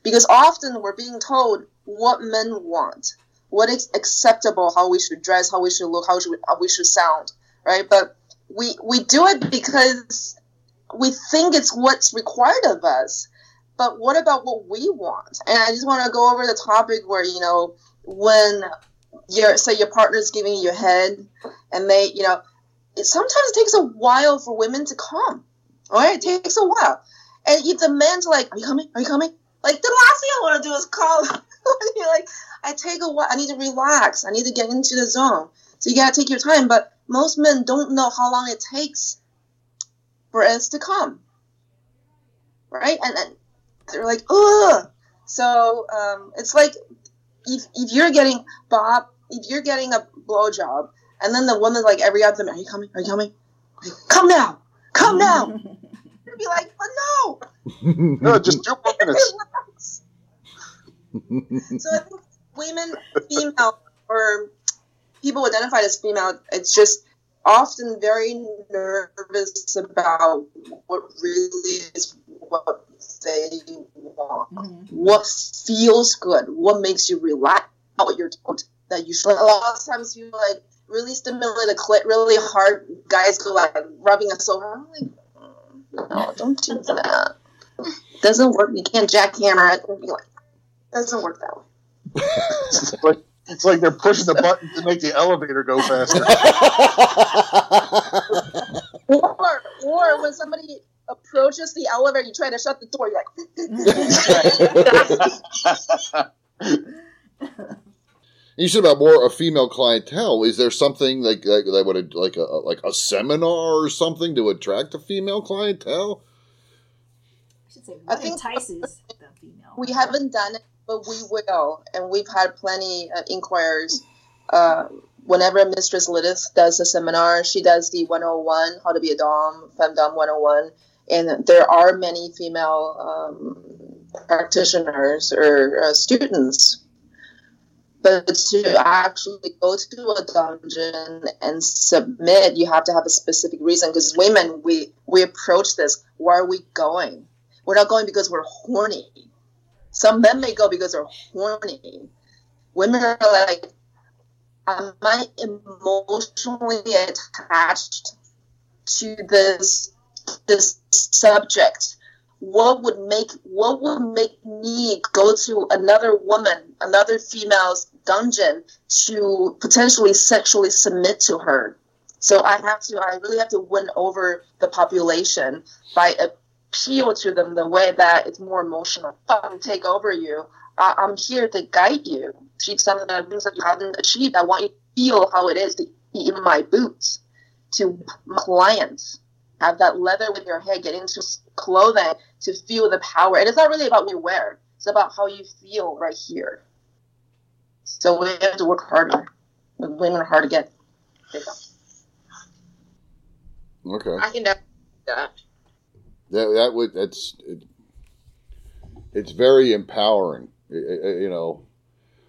Because often we're being told what men want, what is acceptable, how we should dress, how we should look, how, should, how we should sound, right? But we, we do it because we think it's what's required of us. But what about what we want? And I just want to go over the topic where, you know, when your say your partner's giving you head and they, you know, it sometimes it takes a while for women to come. All right, it takes a while. And if the man's like, "Are you coming? Are you coming?" Like the last thing I want to do is call. You're like, I take a while. I need to relax. I need to get into the zone. So you gotta take your time. But most men don't know how long it takes for us to come, right? And, and they're like, ugh. So um, it's like if if you're getting Bob, if you're getting a blowjob, and then the woman's like every other minute, are you coming? Are you coming? Come now, come now. You'd be like, but no. No, just two more minutes. so I think women, female, or people identified as female, it's just often very nervous about what really is what they want. Mhm. What feels good? What makes you relax? What you're told that you should. A lot of times you like really stimulate a clit really hard. Guys go like rubbing us over. I'm like, "Mm, no, don't do that. Doesn't work. You can't jackhammer it. Like, doesn't work that way. It's like, they're pushing the button to make the elevator go faster. Or, or when somebody approaches the elevator, you try to shut the door. You're like, You said about more a female clientele. Is there something like like that would like a like a seminar or something to attract a female clientele? I should say I think- entices the female. we haven't done it, but we will, and we've had plenty of inquiries. Uh, whenever Mistress Lilith does a seminar, she does the 101, how to be a dom, femdom 101, and there are many female um, practitioners or uh, students. But to actually go to a dungeon and submit, you have to have a specific reason. Because women, we we approach this. Why are we going? We're not going because we're horny. Some men may go because they're horny. Women are like, am I emotionally attached to this this subject what would make what would make me go to another woman, another female's dungeon to potentially sexually submit to her? So I have to, I really have to win over the population by appeal to them the way that it's more emotional. I take over you. I, I'm here to guide you, achieve something that things that you haven't achieved. I want you to feel how it is to be in my boots. To my clients, have that leather with your head, get into clothing to feel the power. And it's not really about what you wear; it's about how you feel right here. So we have to work harder. Women are hard to get. Okay. I can definitely do that. That that would that's it, it's very empowering. It- it- you know,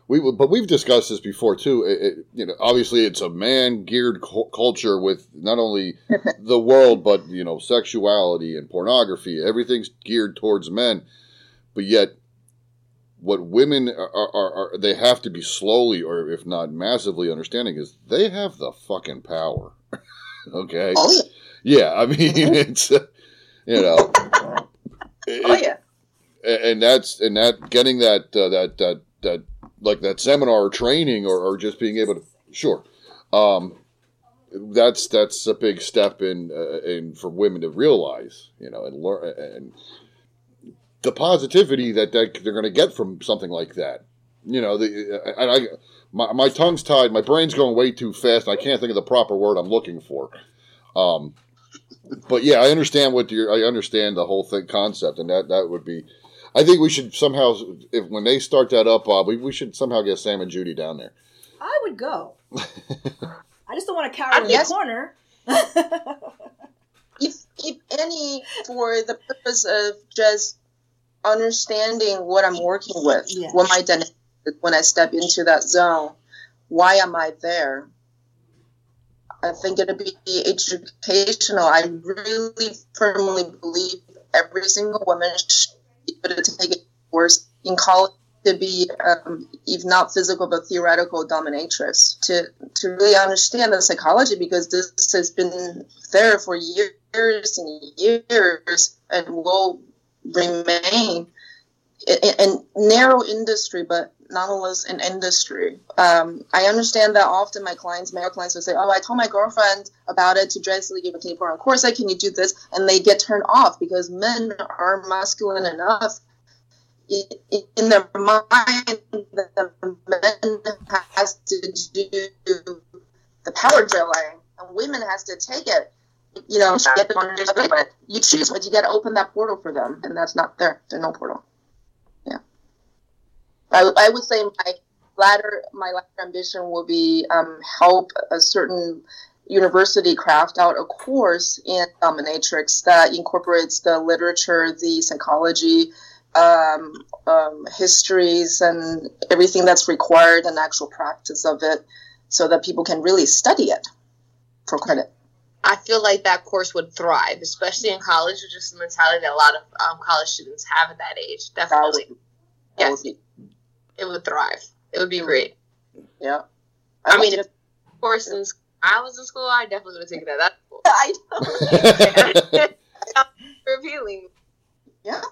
we but we've discussed this before too. It, you know, obviously it's a man geared cu- culture with not only the world but you know sexuality and pornography. Everything's geared towards men, but yet. What women are, are, are, they have to be slowly, or if not massively, understanding is they have the fucking power. okay. Oh yeah. Yeah, I mean it's uh, you know, Oh it- yeah. and that's and that getting that uh, that that that like that seminar or training or, or just being able to sure, um, that's that's a big step in uh, in for women to realize you know and learn and the positivity that, that they're going to get from something like that. You know, the and I my, my tongue's tied, my brain's going way too fast. I can't think of the proper word I'm looking for. Um, but yeah, I understand what you're. I understand the whole thing concept, and that that would be. I think we should somehow, if when they start that up, Bob, we, we should somehow get Sam and Judy down there. I would go. I just don't want to cower in the corner. if if any for the purpose of just understanding what I'm working with, Yeah. what my dynamic when I step into that zone, why am I there? I think it'll be educational. I really firmly believe every single woman should be able to take a course in college to be, um, if not physical but theoretical dominatrix, to to really understand the psychology because this has been there for years and years and will remain in narrow industry, but nonetheless an industry. Um, I understand that often my clients, male clients, will say, "Oh, I told my girlfriend about it to drastically give a K for on course. Like, can you do this?" And they get turned off because men are masculine enough in, their mind that the men has to do the power drilling and women has to take it. You know, get them under but you choose, but you got to open that portal for them, and that's not there. There's no portal. I, I would say my latter my latter ambition will be um, help a certain university craft out a course in dominatrix that incorporates the literature, the psychology, um, um, histories, and everything that's required and actual practice of it, so that people can really study it for credit. I feel like that course would thrive, especially in college, which is the mentality that a lot of um, college students have at that age. Definitely, That yes, would be- it would thrive. It would be great. yeah. I mean, just- Of course, since I was in school, I definitely would have taken that. That's cool. I know. Revealing. Yeah,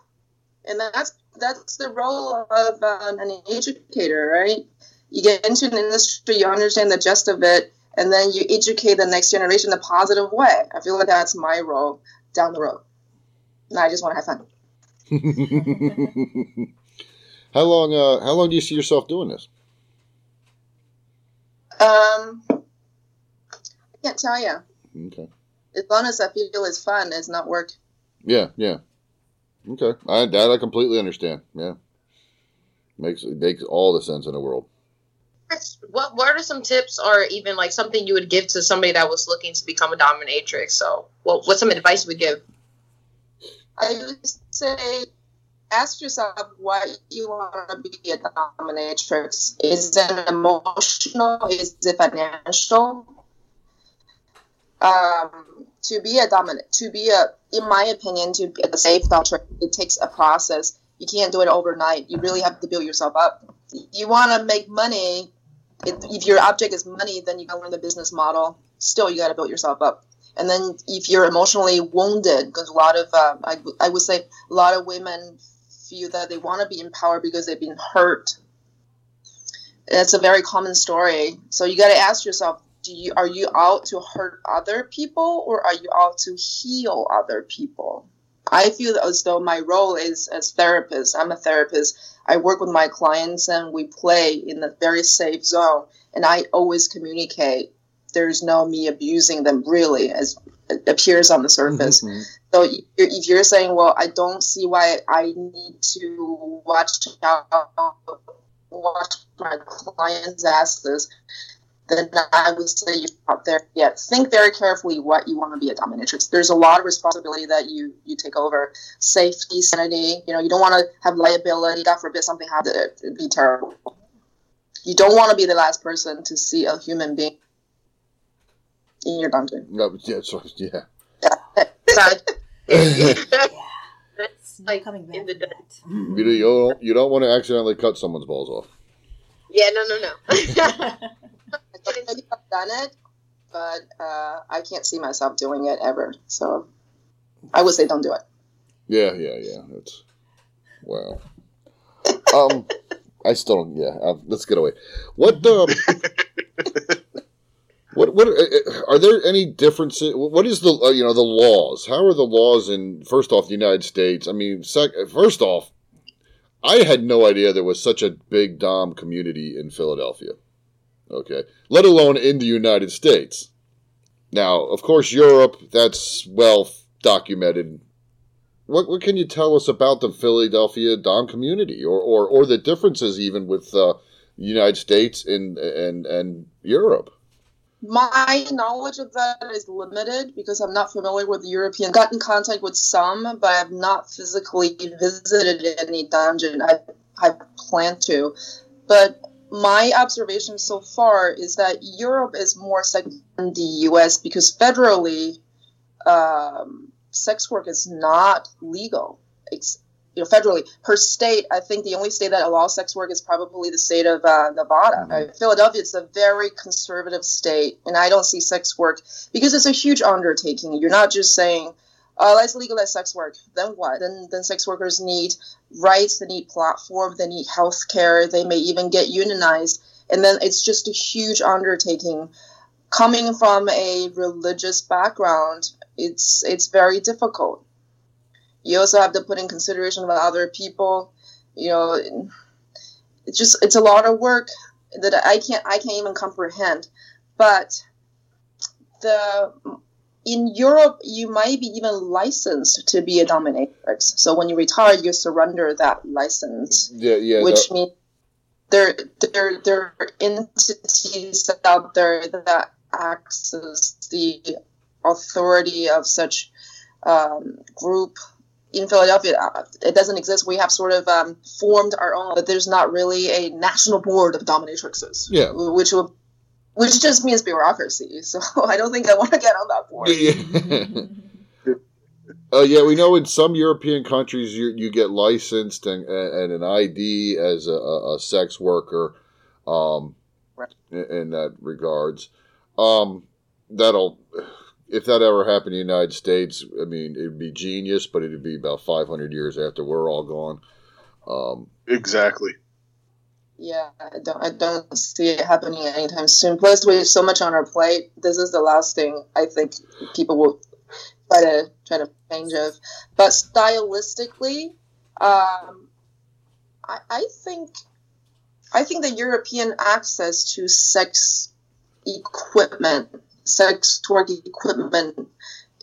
and that's that's the role of uh, an educator, right? You get into an industry, you understand the gist of it, and then you educate the next generation in a positive way. I feel like that's my role down the road. And I just want to have fun. how long? Uh, how long do you see yourself doing this? Um, I can't tell you. Okay. As long as I feel it's fun, it's not work. Yeah. Yeah. Okay. I that I completely understand. Yeah. Makes makes all the sense in the world. What What are some tips, or even like something you would give to somebody that was looking to become a dominatrix? So, what what's some advice you would give? I would say ask yourself why you want to be a dominatrix. Is it emotional? Is it financial? Um, to be a dominant, to be a, in my opinion, to be a safe doctor, it takes a process. You can't do it overnight. You really have to build yourself up. You want to make money. If, if your object is money, then you got to learn the business model. Still, you got to build yourself up. And then if you're emotionally wounded, because a lot of, um, I, I would say, a lot of women feel that they want to be empowered because they've been hurt. That's a very common story. So you got to ask yourself, do you are you out to hurt other people or are you out to heal other people? I feel as though my role is as therapist. I'm a therapist. I work with my clients and we play in a very safe zone. And I always communicate. There's no me abusing them really, as it appears on the surface. Mhm. So if you're saying, well, I don't see why I need to watch out, watch my clients' asses, then I would say you're out there. Yeah, think very carefully what you want to be a dominatrix. There's a lot of responsibility that you you take over. Safety, sanity. You know, you don't want to have liability. God forbid something happens. It'd be terrible. You don't want to be the last person to see a human being in your dungeon. No, yeah, so, yeah. It's no Like, coming back. in the from that. You, you don't you don't want to accidentally cut someone's balls off. yeah, no, no, no. I think I've done it, but uh, I can't see myself doing it ever. So I would say don't do it. Yeah, yeah, yeah. It's wow. Um, I still don't. Yeah, uh, let's get away. What um, what what uh, uh, are there any differences? What is the uh, you know the laws? How are the laws in first off the United States? I mean, sec, first off, I had no idea there was such a big dom community in Philadelphia. Okay, let alone in the United States. Now, of course, Europe that's well documented what, what can you tell us about the Philadelphia Dom community, or, or, or the differences even with uh, the United States and and and Europe? My knowledge of that is limited because I'm not familiar with the European. Got in contact with some, but I've not physically visited any dungeon. I I plan to, but my observation so far is that Europe is more second than the U.S. because federally, um, sex work is not legal. It's you know federally per state. I think the only state that allows sex work is probably the state of uh, Nevada. Mhm. Uh, Philadelphia is a very conservative state, and I don't see sex work because it's a huge undertaking. You're not just saying. Uh, let's legalize sex work. Then what? Then, then sex workers need rights. They need platform. They need health care. They may even get unionized. And then it's just a huge undertaking. Coming from a religious background, it's it's very difficult. You also have to put in consideration about other people. You know, it's just it's a lot of work that I can't I can't even comprehend. But the in Europe, you might be even licensed to be a dominatrix. So when you retire, you surrender that license Yeah, yeah. which the- means there there there are entities out there that access the authority of such um, group in Philadelphia. uh, It doesn't exist. We have sort of um, formed our own, but there's not really a national board of dominatrixes. Yeah. which will. Which just means bureaucracy. So I don't think I want to get on that board. yeah. Uh, yeah, we know in some European countries you you get licensed and, and an ID as a, a, a sex worker, um, Right. in, in that regards. Um, that'll if that ever happened in the United States, I mean it'd be genius, but it'd be about five hundred years after we're all gone. Um, Exactly. Yeah, I don't, I don't see it happening anytime soon. Plus, we have so much on our plate. This is the last thing I think people will try to try to change of. But stylistically, um, I, I think I think the European access to sex equipment, sex work equipment,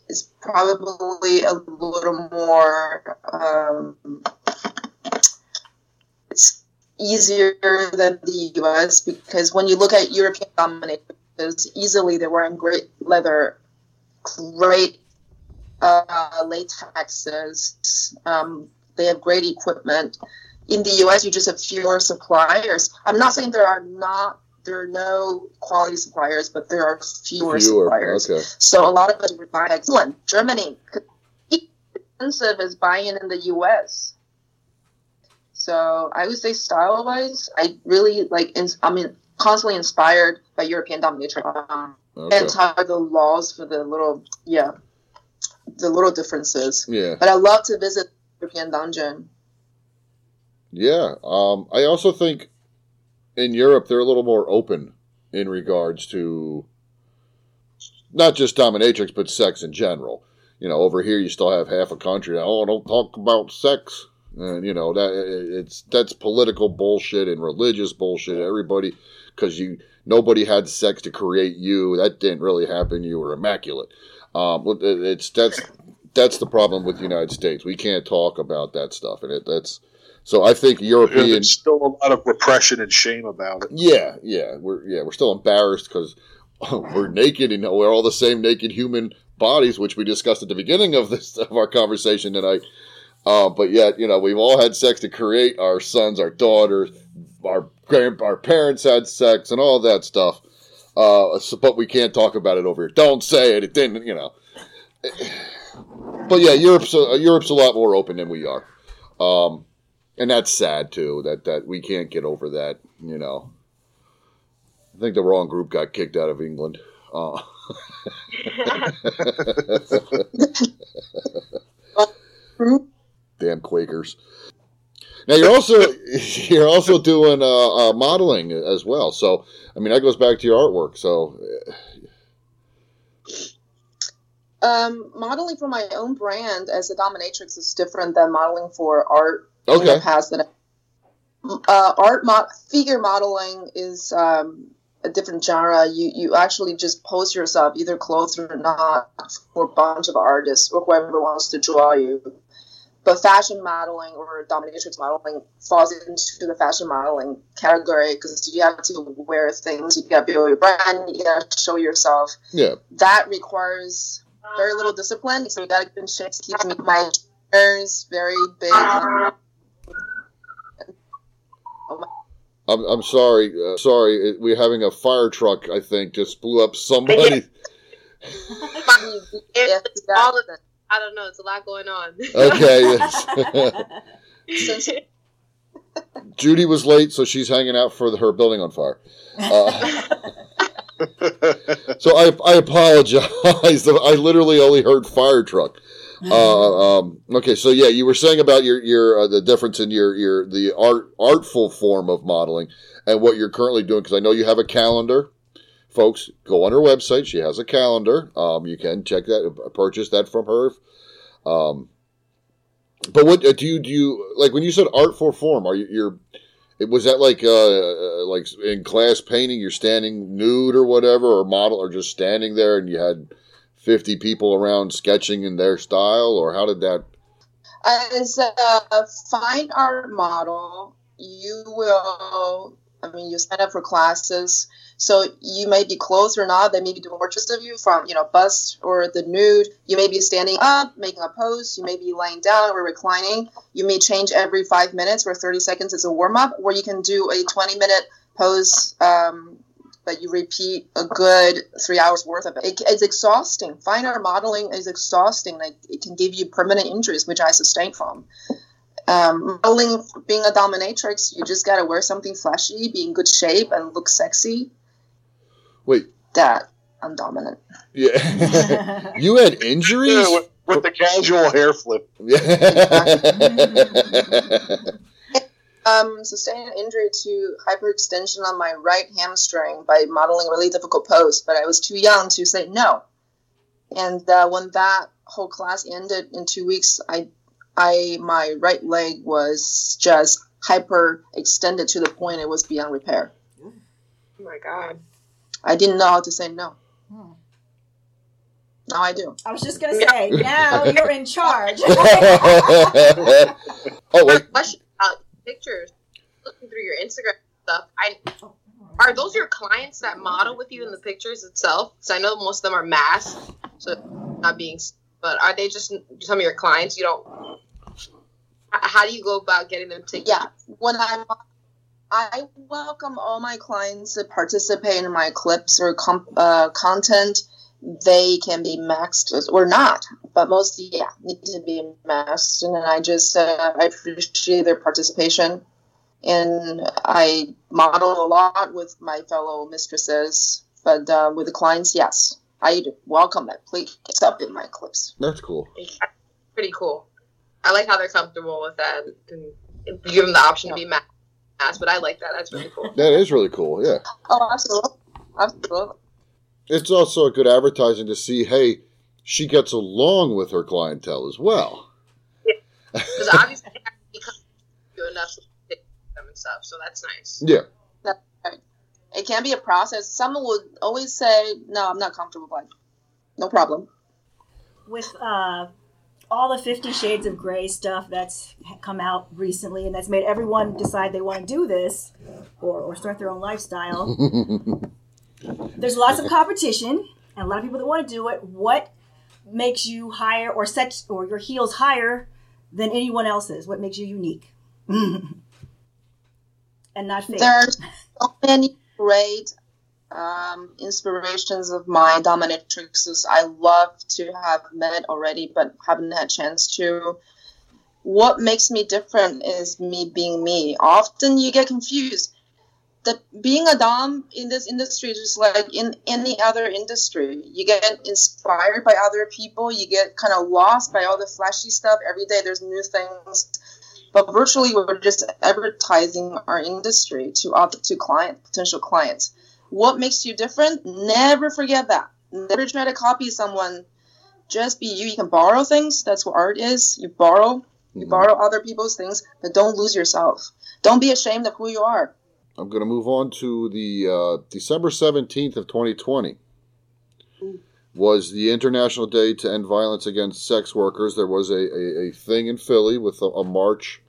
is probably a little more. Um, it's easier than the US because when you look at European dominators, easily they're wearing great leather, great uh, latexes. Um, they have great equipment. In the US, you just have fewer suppliers. I'm not saying there are not there are no quality suppliers, but there are fewer, fewer. suppliers. Okay. So a lot of us would buy excellent Germany. Expensive as buying in the U.S. So I would say style wise, I really like. in- I mean, constantly inspired by European dominatrix. Um, Okay. and how the laws for the little yeah, the little differences. Yeah. But I love to visit European dungeon. Yeah. Um, I also think in Europe they're a little more open in regards to not just dominatrix, but sex in general. You know, over here you still have half a country. Oh, don't talk about sex, and you know that it's that's political bullshit and religious bullshit. Everybody, because you nobody had sex to create you. That didn't really happen. You were immaculate. Um, it's that's that's the problem with the United States. We can't talk about that stuff, and it that's so. I think European. There's still a lot of repression and shame about it. Yeah, yeah, we're yeah we're still embarrassed because we're naked and we're all the same naked human bodies, which we discussed at the beginning of this of our conversation tonight. Uh, but yet, you know, we've all had sex to create our sons, our daughters, our grand, our parents had sex and all that stuff. Uh, so, but we can't talk about it over here. Don't say it. It didn't, you know. But yeah, Europe's a, Europe's a lot more open than we are, um, and that's sad too. That that we can't get over that. You know. I think the wrong group got kicked out of England. Uh, damn Quakers. Now you're also you're also doing uh, uh, modeling as well. So I mean that goes back to your artwork. So Um, modeling for my own brand as a dominatrix is different than modeling for art in the past. That uh, art mo- figure modeling is um, a different genre. You you actually just pose yourself, either clothed or not, for a bunch of artists or whoever wants to draw you. But fashion modeling or dominatrix modeling falls into the fashion modeling category because you have to wear things, you got to build your brand, you got to show yourself. yeah, That requires very little discipline, so you got to keep in shape. Keeps me my ears very big. Um, I'm, I'm sorry, uh, sorry. We're having a fire truck. I think just blew up somebody. All of it. I don't know. It's a lot going on. okay. Judy was late, so she's hanging out for the, her building on fire. Uh, so I, I apologize. I literally only heard fire truck. Uh, um, okay, so yeah, you were saying about your your uh, the difference in your your the art artful form of modeling and what you're currently doing because I know you have a calendar. Folks, go on her website. She has a calendar. Um, you can check that, purchase that from her. Um, but what uh, do you do? You like when you said artful form? Are you you're it was that like uh, uh like in class painting? You're standing nude or whatever, or model, or just standing there, and you had fifty people around sketching in their style, or how did that? As a fine art model, you will, I mean, you sign up for classes. So you may be clothed or not. They may be doing portraits of you from, you know, bust or the nude. You may be standing up, making a pose. You may be laying down or reclining. You may change every five minutes or 30 seconds as a warm up, or you can do a 20 minute pose um, that you repeat a good three hours worth of it. it. It's exhausting. Fine art modeling is exhausting. Like it can give you permanent injuries, which I sustained from. Um, modeling, being a dominatrix, you just gotta wear something flashy, be in good shape, and look sexy. Wait, That I'm dominant. yeah, you had injuries. Yeah, with, with the casual hair flip. Um, sustained an injury to hyperextension on my right hamstring by modeling a really difficult pose, but I was too young to say no. And uh, when that whole class ended in two weeks, I, I my right leg was just hyper extended to the point it was beyond repair. oh my god. I didn't know how to say no. Hmm. Now I do. I was just gonna say, now you're in charge. oh wait, Question about pictures. Looking through your Instagram stuff, I are those your clients that model with you in the pictures itself? Because I know most of them are masked, so not being. But are they just some of your clients? You don't. How do you go about getting them to? Yeah, when I'm, I welcome all my clients to participate in my clips or com- uh, content. They can be maxed or not, but most yeah need to be maxed, and then I just uh, I appreciate their participation. and I model a lot with my fellow mistresses. But uh, with the clients, yes, I welcome that. Please up in my clips. That's cool. Pretty cool. I like how they're comfortable with that. And you give them the option to be masked, but I like that. That's really cool. That is really cool. Yeah. Oh, absolutely, absolutely. It's also a good advertising to see. Hey, she gets along with her clientele as well. Because obviously, you do enough to pick them and stuff, so that's nice. Yeah. That's right. It can be a process. Someone would always say, "No, I'm not comfortable." Like, no problem. With uh, all the Fifty Shades of Grey stuff that's come out recently, and that's made everyone decide they want to do this or, or start their own lifestyle. There's lots of competition and a lot of people that want to do it. What makes you higher or set or your heels higher than anyone else's? What makes you unique? and not fake. There are so many great um, inspirations of my dominatrixes I love to have met already, but haven't had chance to. What makes me different is me being me. Often you get confused. That being a dom in this industry is just like in any other industry. You get inspired by other people. You get kind of lost by all the flashy stuff. Every day there's new things. But virtually, we're just advertising our industry to other to client potential clients what makes you different never forget that never try to copy someone just be you you can borrow things that's what art is you borrow you Mhm. borrow other people's things but don't lose yourself don't be ashamed of who you are I'm going to move on to the uh, December 17th of 2020 was the International Day to End Violence Against Sex Workers. There was a, a, a thing in Philly with a, a march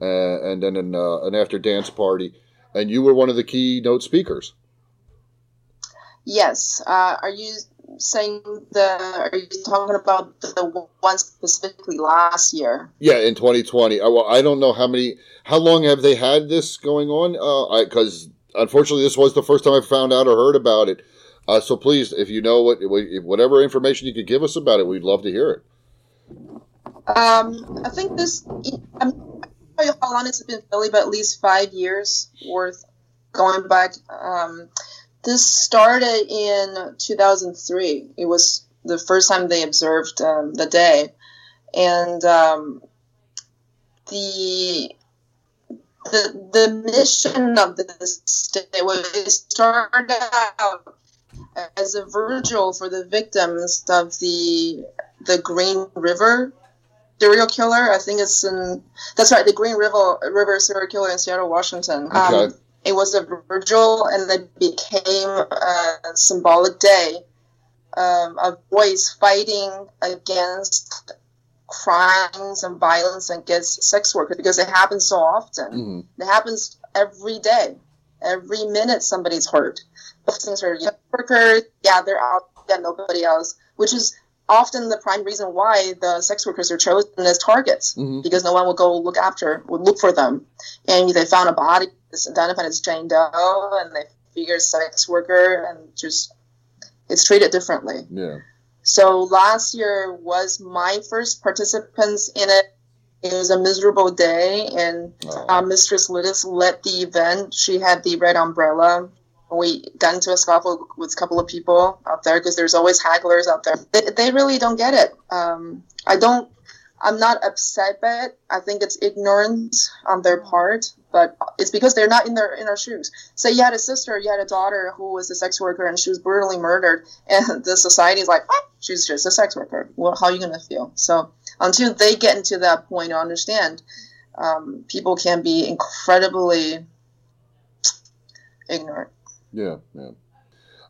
uh, and then an, uh, an after dance party, and you were one of the keynote speakers. yes uh, are you saying the are you talking about the one specifically last year Yeah, in 2020. I, well, I don't know how many, how long have they had this going on? Because unfortunately, this was the first time I found out or heard about it. Uh, so please, if you know what, whatever information you could give us about it, we'd love to hear it. Um, I think this. I'm not sure how long it's been Philly, but at least five years worth going back. Um, this started in 2003. It was the first time they observed um, the day, and um, the the the mission of this day was it started out as a vigil for the victims of the the Green River serial killer. I think it's in that's right, the Green River River serial killer in Seattle, Washington. Um, Okay. It was a Virgil, and it became a symbolic day um, of boys fighting against crimes and violence against sex workers because it happens so often. hmm It happens every day. Every minute somebody's hurt. Things are young workers, yeah, they're out, yeah, nobody else, which is often the prime reason why the sex workers are chosen as targets hmm because no one will go look after, would look for them. And they found a body that's identified as Jane Doe and they figure sex worker and just it's treated differently. Yeah. So last year was my first participants in it. It was a miserable day, and Oh. uh, Mistress Lidis led the event. She had the red umbrella. We got into a scuffle with a couple of people out there because there's always hagglers out there. They, they really don't get it. Um, I don't. I'm not upset by it. I think it's ignorance on their part, but it's because they're not in their in our shoes. Say you had a sister, you had a daughter who was a sex worker, and she was brutally murdered, and the society is like, "Ah, she's just a sex worker. Well, how are you gonna feel? So until they get into that point to understand, um, people can be incredibly ignorant. Yeah, yeah.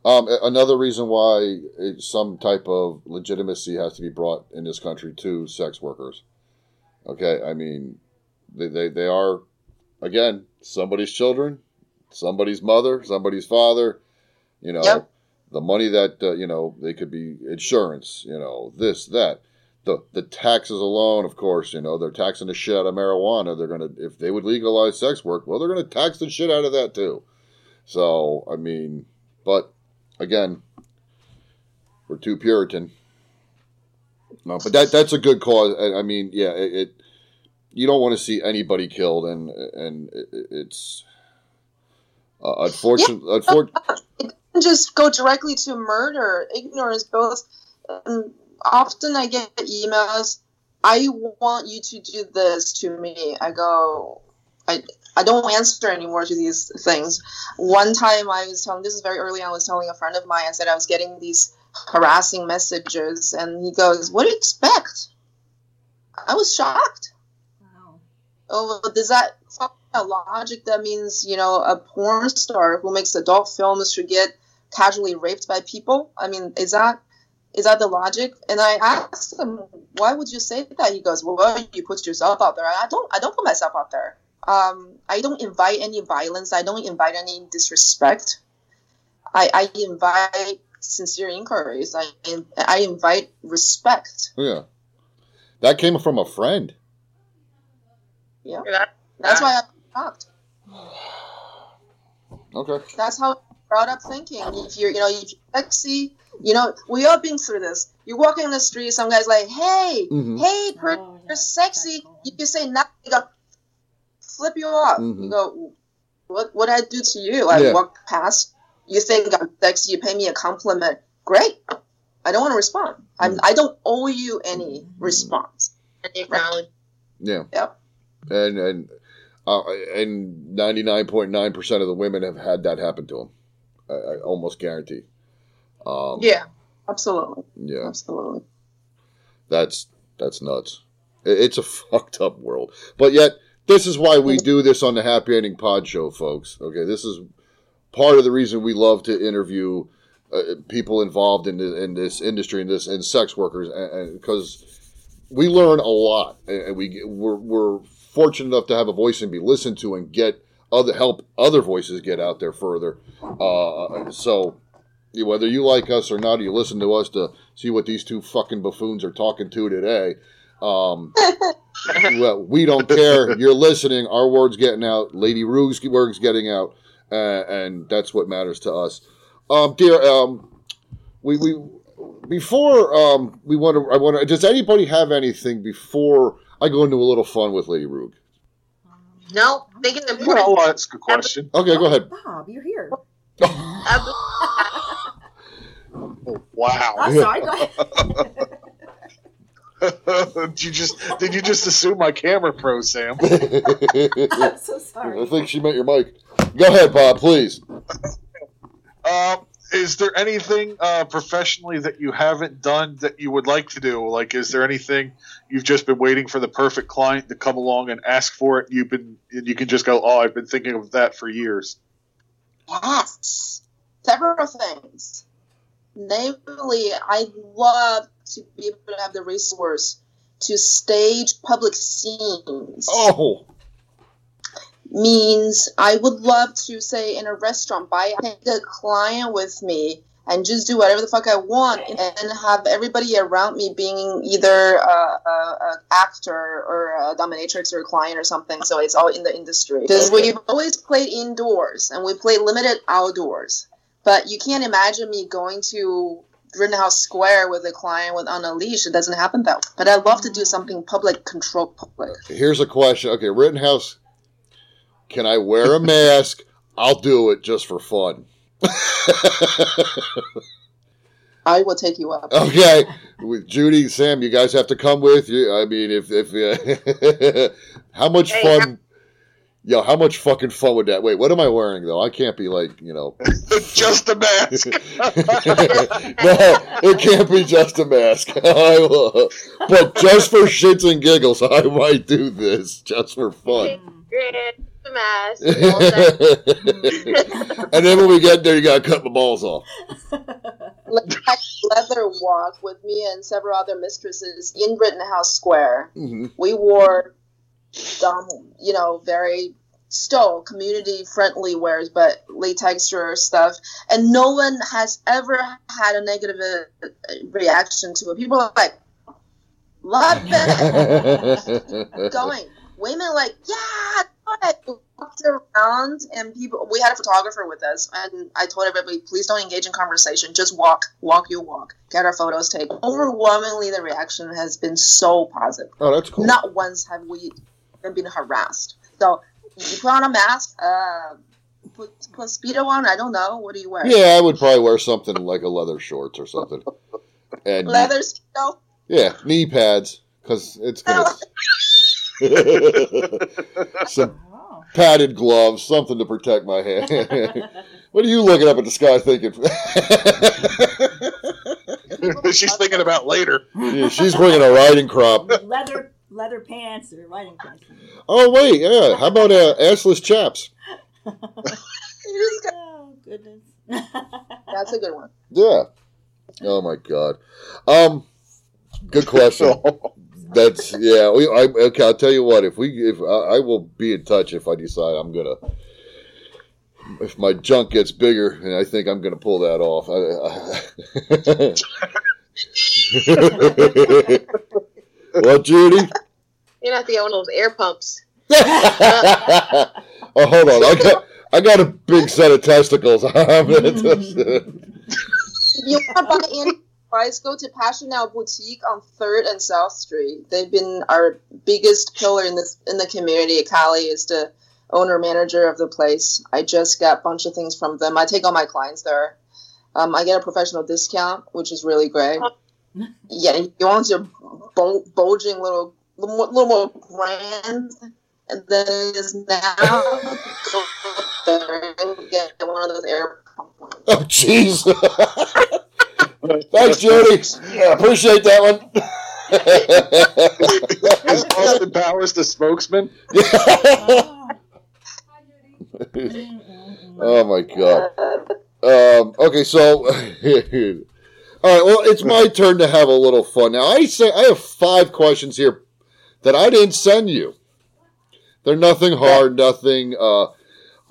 Um, another reason why it, some type of legitimacy has to be brought in this country to sex workers. Okay, I mean, they, they, they are, again, somebody's children, somebody's mother, somebody's father. You know, Yep. the money that uh, you know they could be insurance. You know, this that. The, the taxes alone, of course, you know, they're taxing the shit out of marijuana. They're gonna, if they would legalize sex work, well, they're gonna tax the shit out of that too. So, I mean, but again, we're too Puritan. No, but that that's a good cause. I I mean, yeah, it, it you don't want to see anybody killed, and and it's uh, unfortunate. unfor- just go directly to murder, ignorance, both. Um, often I get emails. I want you to do this to me. I go, I, I don't answer anymore to these things. One time I was telling, this is very early on, I was telling a friend of mine, I said I was getting these harassing messages, and he goes, What do you expect? I was shocked. Oh, does that logic? That means you know a porn star who makes adult films should get casually raped by people. I mean, is that is that the logic? And I asked him, why would you say that? He goes, well, you put yourself out there. I don't. I don't put myself out there. Um, I don't invite any violence. I don't invite any disrespect. I, I invite sincere inquiries. I I invite respect. yeah, that came from a friend. Yeah, That- that's why I'm shocked. Okay. That's how brought up thinking. If you're, you know, if you're sexy, you know, we all been through this. You're walking in the street, some guy's like, "Hey, Mhm. hey, per- Oh, yeah. you're sexy." You can say nothing. You go, flip you off. Mhm. You go, "What? What I do to you?" I Yeah. walk past. You think I'm sexy? You pay me a compliment. Great. I don't want to respond. I'm, I don't owe you any response. And you acknowledge. Yeah. Yep. And and uh, and ninety nine point nine percent of the women have had that happen to them. I, I almost guarantee. Um, Yeah. Absolutely. Yeah. Absolutely. That's that's nuts. It- It's a fucked up world. But yet, this is why we do this on the Happy Ending Pod Show, folks. Okay, this is part of the reason we love to interview uh, people involved in the, in this industry and this and sex workers, because we learn a lot, and we we're, we're fortunate enough to have a voice and be listened to and get other help other voices get out there further. Uh, so whether you like us or not, or you listen to us to see what these two fucking buffoons are talking to today. Um, well, we don't care. You're listening. Our word's getting out. Lady Rouge's word's getting out, uh, and that's what matters to us. Um, dear, um, we we before um, we want to. I want to. Does anybody have anything before I go into a little fun with Lady Rouge? No, thinking Yeah, important. I'll ask a question. Okay, go ahead. Bob, you're here. Oh, wow. I'm sorry. Go ahead. did you just did you just assume my camera pro, Sam? I'm so sorry. I think she meant your mic. Go ahead, Bob, please. Um, is there anything uh, professionally that you haven't done that you would like to do? Like, is there anything you've just been waiting for the perfect client to come along and ask for it? You've been and you can just go, oh, I've been thinking of that for years. Yes, several things. Namely, I'd love to be able to have the resource to stage public scenes. Oh, Means I would love to say in a restaurant, buy a client with me and just do whatever the fuck I want and have everybody around me being either a, a, a actor or a dominatrix or a client or something. So it's all in the industry. Because we've always played indoors and we play limited outdoors. But you can't imagine me going to Rittenhouse Square with a client with on a leash. It doesn't happen that way. But I'd love to do mm. something public, controlled public. here's a question. Okay, Rittenhouse, can I wear a mask? I'll do it just for fun. I will take you up. okay, with Judy, Sam, you guys have to come with you. I mean, if if uh, how much Hey, fun? Yo, how much fucking fun would that? Wait, what am I wearing though? I can't be like you know. just a mask. no, it can't be just a mask. I will- but just for shits and giggles, I might do this just for fun. Great. The mask. and then when we get there, you gotta cut my balls off. Leather walk with me and several other mistresses in Rittenhouse Square. hmm We wore, um, you know, very still community friendly wears, but latex or stuff, and no one has ever had a negative uh, reaction to it. People are like, love it, going. Women like, yeah, We walked around, and people. We had a photographer with us, and I told everybody, please don't engage in conversation. Just walk, walk your walk. Get our photos taken. Overwhelmingly, the reaction has been so positive. oh, that's cool. Not once have we you're harassed. So you put on a mask. Uh, put put speedo on. I don't know. What do you wear? Yeah, I would probably wear something like a leather shorts or something. And Leather speedo. yeah, knee pads because it's gonna. Some. Padded gloves, something to protect my hand. what are you looking up at the sky thinking? She's thinking about later. Yeah, she's bringing a riding crop. leather leather pants or riding pants. Oh wait, yeah. How about uh, assless chaps? Oh goodness. That's a good one. Yeah. Oh my god. Um, good question. That's yeah. We, I, okay, I'll tell you what. If we, if I, I will be in touch if I decide I'm gonna, if my junk gets bigger, and I think I'm gonna pull that off. I, I well, Judy. You're not the one of those air pumps. oh, hold on. I got, I got a big set of testicles. I'm gonna just- If you want to buy any supplies, go to Passional Boutique on Third and South Street. They've been our biggest pillar in this in the community. Kali is the owner manager of the place. I just got a bunch of things from them. I take all my clients there. Um, I get a professional discount, which is really great. Yeah, if you want your bul- bulging little little more, little more brand than it is now. go there and get one of those air oh, jeez. Thanks, Judy. Appreciate that one. Is Austin Powers the spokesman? oh my god. Um, okay, so all right. Well, it's my turn to have a little fun now. I say I have five questions here that I didn't send you. They're nothing hard, nothing. Uh,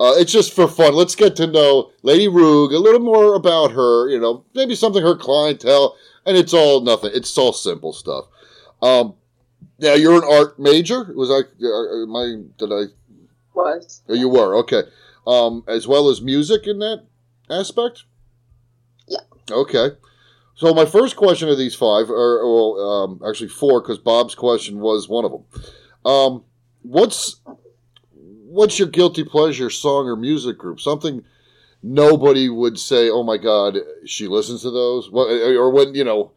uh, it's just for fun. Let's get to know Lady Rouge a little more about her. You know, maybe something her clientele, and it's all nothing. It's all simple stuff. Um, now you're an art major. Was I? Uh, am I? Did I? Was. Oh, you were okay. Um, as well as music in that aspect. Yeah. Okay. So my first question of these five, or well, um, actually four, because Bob's question was one of them. Um, what's what's your guilty pleasure song or music group? Something nobody would say, "Oh my God, she listens to those," Well, or when you know.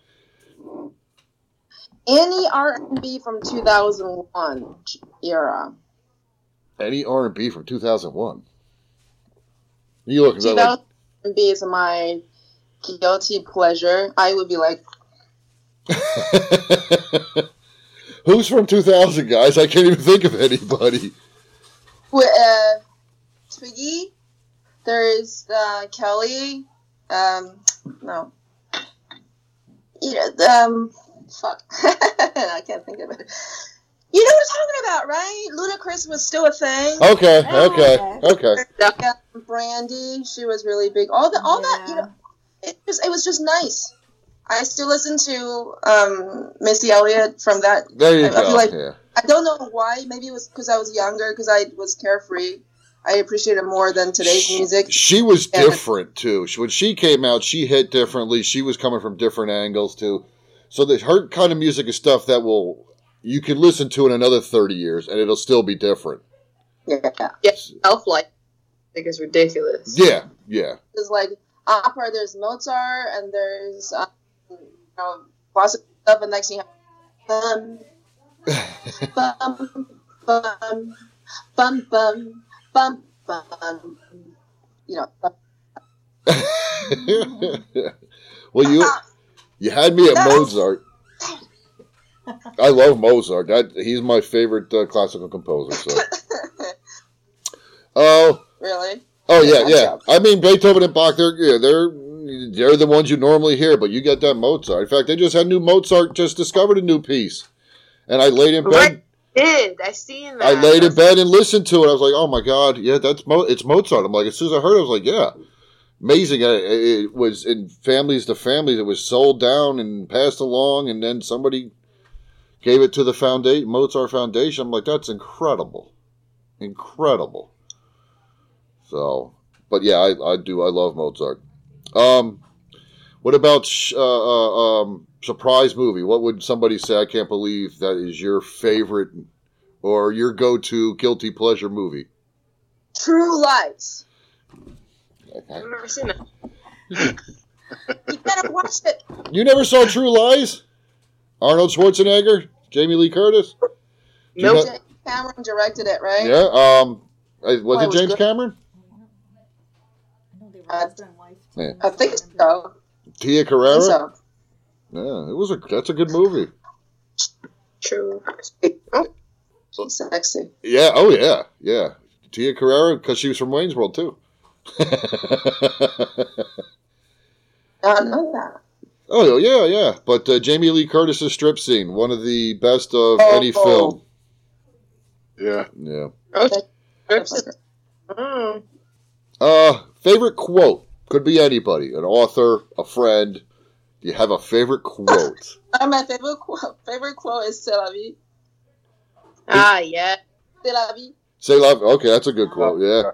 Any R&B from 2001 era. Any R and B from two thousand one. You look at that like 2000 R&B is my guilty pleasure. I would be like, Who's from 2000, guys? I can't even think of anybody. With, uh, Twiggy. There's uh, Kelly. Um, no. You know, um, fuck. I can't think of it. You know what I'm talking about, right? Ludacris was still a thing. Okay, Oh, okay, okay. Brandy, she was really big. All the, all that, you know, it was, it was just nice. I still listen to um, Missy Elliott from that. There you I- I feel go. like- yeah. I don't know why. Maybe it was because I was younger, because I was carefree. I appreciate it more than today's music. She was Yeah. different too. She, when she came out, she hit differently. She was coming from different angles too. So that her kind of music is stuff that will you can listen to in another thirty years, and it'll still be different. Yeah, Yeah, Elf like, I think is ridiculous. Yeah, yeah. there's like opera. There's Mozart, and there's um, you know classic stuff. And next thing you have bum, bum, bum, bum, bum, bum, bum. You know, well, you you had me at Mozart. I love Mozart. That he's my favorite uh, classical composer. So, oh, really. oh yeah, Yeah, yeah. I mean Beethoven and Bach. They're yeah, they're they're the ones you normally hear, but you get that Mozart. In fact, they just had new Mozart. Just discovered a new piece, and I laid in bed. Right. Did I seen that? I laid in bed and listened to it. I was like, "Oh my god, yeah, that's Mo- it's Mozart." I'm like, as soon as I heard, it, I was like, "Yeah, amazing." Uh, It was in families to families. It was sold down and passed along, and then somebody gave it to the foundation, Mozart Foundation. I'm like, "That's incredible, incredible." So, but yeah, I, I do. I love Mozart. Um, what about sh- uh, uh, um, surprise movie? What would somebody say? I can't believe that is your favorite or your go-to guilty pleasure movie? True Lies. I've never seen that. You gotta watch it. You never saw True Lies? Arnold Schwarzenegger, Jamie Lee Curtis. Do you Nope. James Cameron directed it, right? yeah. Um. uh, Was Oh, it it was James good. Cameron? I know they were husband and wife. Yeah. I think so. Tia I Carrera. Yeah, it was a. That's a good movie. True. Oh, she's sexy. Yeah. Oh yeah. Yeah. Tia Carrera because she was from Wayne's World too. I know that. oh yeah, yeah. But uh, Jamie Lee Curtis's strip scene, one of the best of Oh, any film. Yeah. Yeah. Uh, favorite quote could be anybody, an author, a friend. Do you have a favorite quote? Uh, my favorite quote, favorite quote is "C'est la vie." Ah, yeah. C'est la vie. Say love. Okay, that's a good quote. Yeah.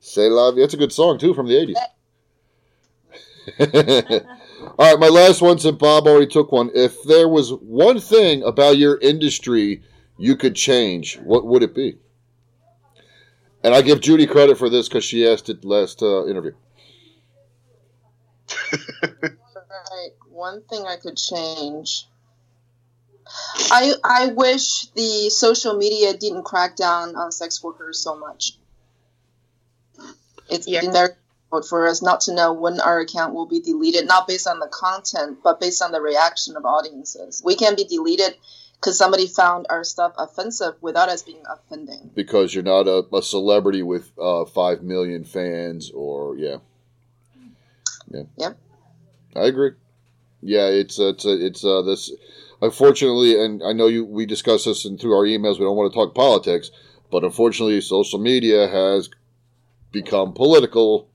Say love. That's a good song too from the eighties. All right, my last one. Since Bob already took one, if there was one thing about your industry you could change, what would it be? And I give Judy credit for this because she asked it last uh, interview. Right. One thing I could change. I I wish the social media didn't crack down on sex workers so much. It's Yeah. been very difficult for us not to know when our account will be deleted, not based on the content, but based on the reaction of audiences. We can be deleted because somebody found our stuff offensive without us being offending. because you're not a, a celebrity with uh, five million fans or yeah yeah Yep. i agree yeah it's uh, it's uh, it's uh, this unfortunately and i know you we discussed this in, through our emails we don't want to talk politics but unfortunately social media has become political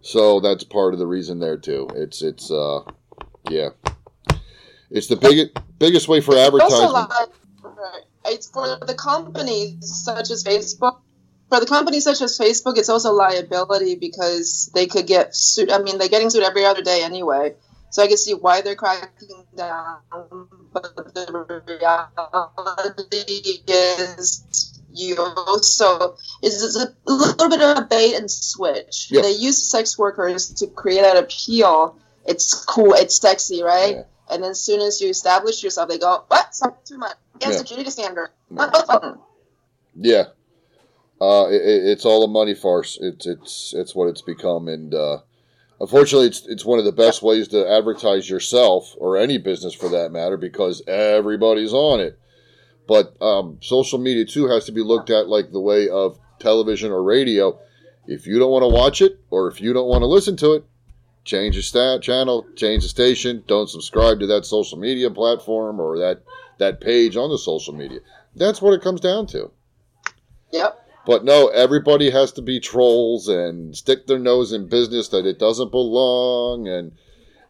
so that's part of the reason there too it's it's uh yeah it's the biggest biggest way for advertising it's for the companies such as Facebook. For the companies such as Facebook, it's also liability because they could get sued. I mean, they're getting sued every other day anyway. So I can see why they're cracking down. But the reality is, you also is a little bit of a bait and switch. Yeah. They use sex workers to create that appeal. It's cool. It's sexy, right? Yeah. And then as soon as you establish yourself, they go, "What? Something too much against Yeah. Judy standard." Yeah. Yeah, uh, it- it's all a money farce. It's it's it's what it's become, and uh, unfortunately, it's it's one of the best ways to advertise yourself or any business for that matter because everybody's on it. But um, social media too has to be looked at like the way of television or radio. If you don't want to watch it or if you don't want to listen to it, change the stat channel, change the station. Don't subscribe to that social media platform or that that page on the social media. That's what it comes down to. Yep. But no, everybody has to be trolls and stick their nose in business that it doesn't belong and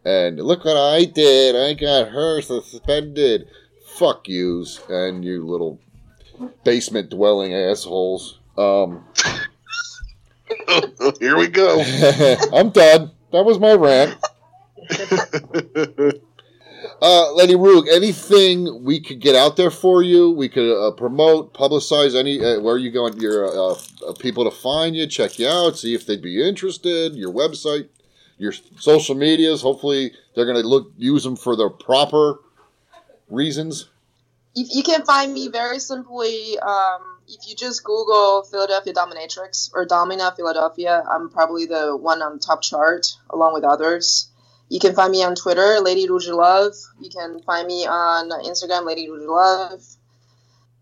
and look what I did. I got her suspended. Fuck yous and you little basement dwelling assholes. Um Here we go. I'm done. That was my rant. Uh, Rouge, anything we could get out there for you? We could uh, promote, publicize any uh, where you going, your uh, uh, people to find you, check you out, see if they'd be interested. Your website, your social medias. Hopefully, they're going to look use them for the proper reasons. You, you can find me very simply. Um, if you just Google Philadelphia Dominatrix or Domina Philadelphia, I'm probably the one on top chart along with others. You can find me on Twitter, Lady Rouge Love. You can find me on Instagram, Lady Rouge Love.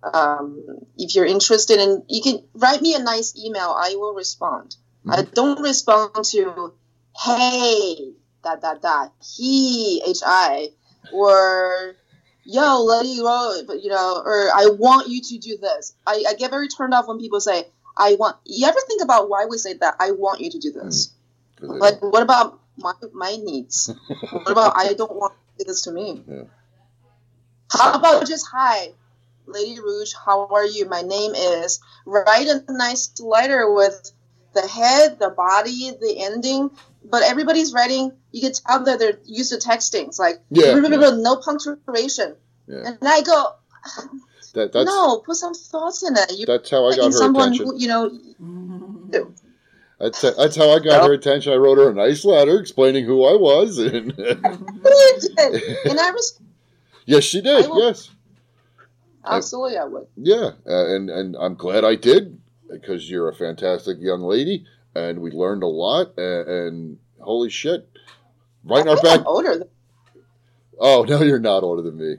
Um, if you're interested in, you can write me a nice email. I will respond. I don't respond to, hey, dot dot dot, he, H I, or yo, Lady Rose, but you know, or I want you to do this. I, I get very turned off when people say, I want. You ever think about why we say that? I want you to do this. Like, don't- what about my my needs? what about I don't want to do this to me? Yeah. How about just hi, Lady Rouge? How are you? My name is. Write a nice letter with the head, the body, the ending. But everybody's writing. You can tell that they're used to texting. It's like Yeah, yeah. no punctuation. Yeah. And I go, That, that's no, put some thoughts in it. You that's how I got her someone attention. who, you know, That's that's how I got her attention. I wrote her a nice letter explaining who I was, and you did. And I was yes, she did. I Yes, absolutely, I would. yeah, uh, and and I'm glad I did because you're a fantastic young lady, and we learned a lot. And, and holy shit, right in our back. I'm older. Than, Oh no, you're not older than me.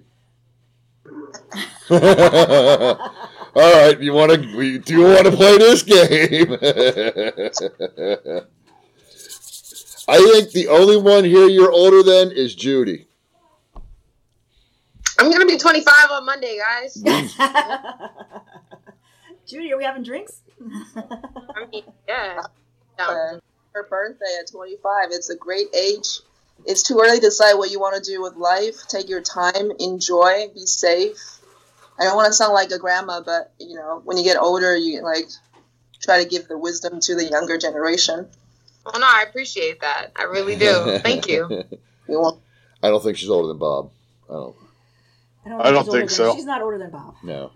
All right, you want to? Do you want to play this game? I think the only one here you're older than is Judy. I'm gonna be 25 on Monday, guys. Judy, are we having drinks? I mean, yeah. Uh, her birthday at 25. It's a great age. It's too early to decide what you want to do with life. Take your time, enjoy, be safe. I don't want to sound like a grandma, but you know, when you get older, you like try to give the wisdom to the younger generation. well, no, I appreciate that. I really do. Thank you. You won't. I don't think she's older than Bob. I don't. I don't, I don't she's older think than- so. She's not older than Bob. No.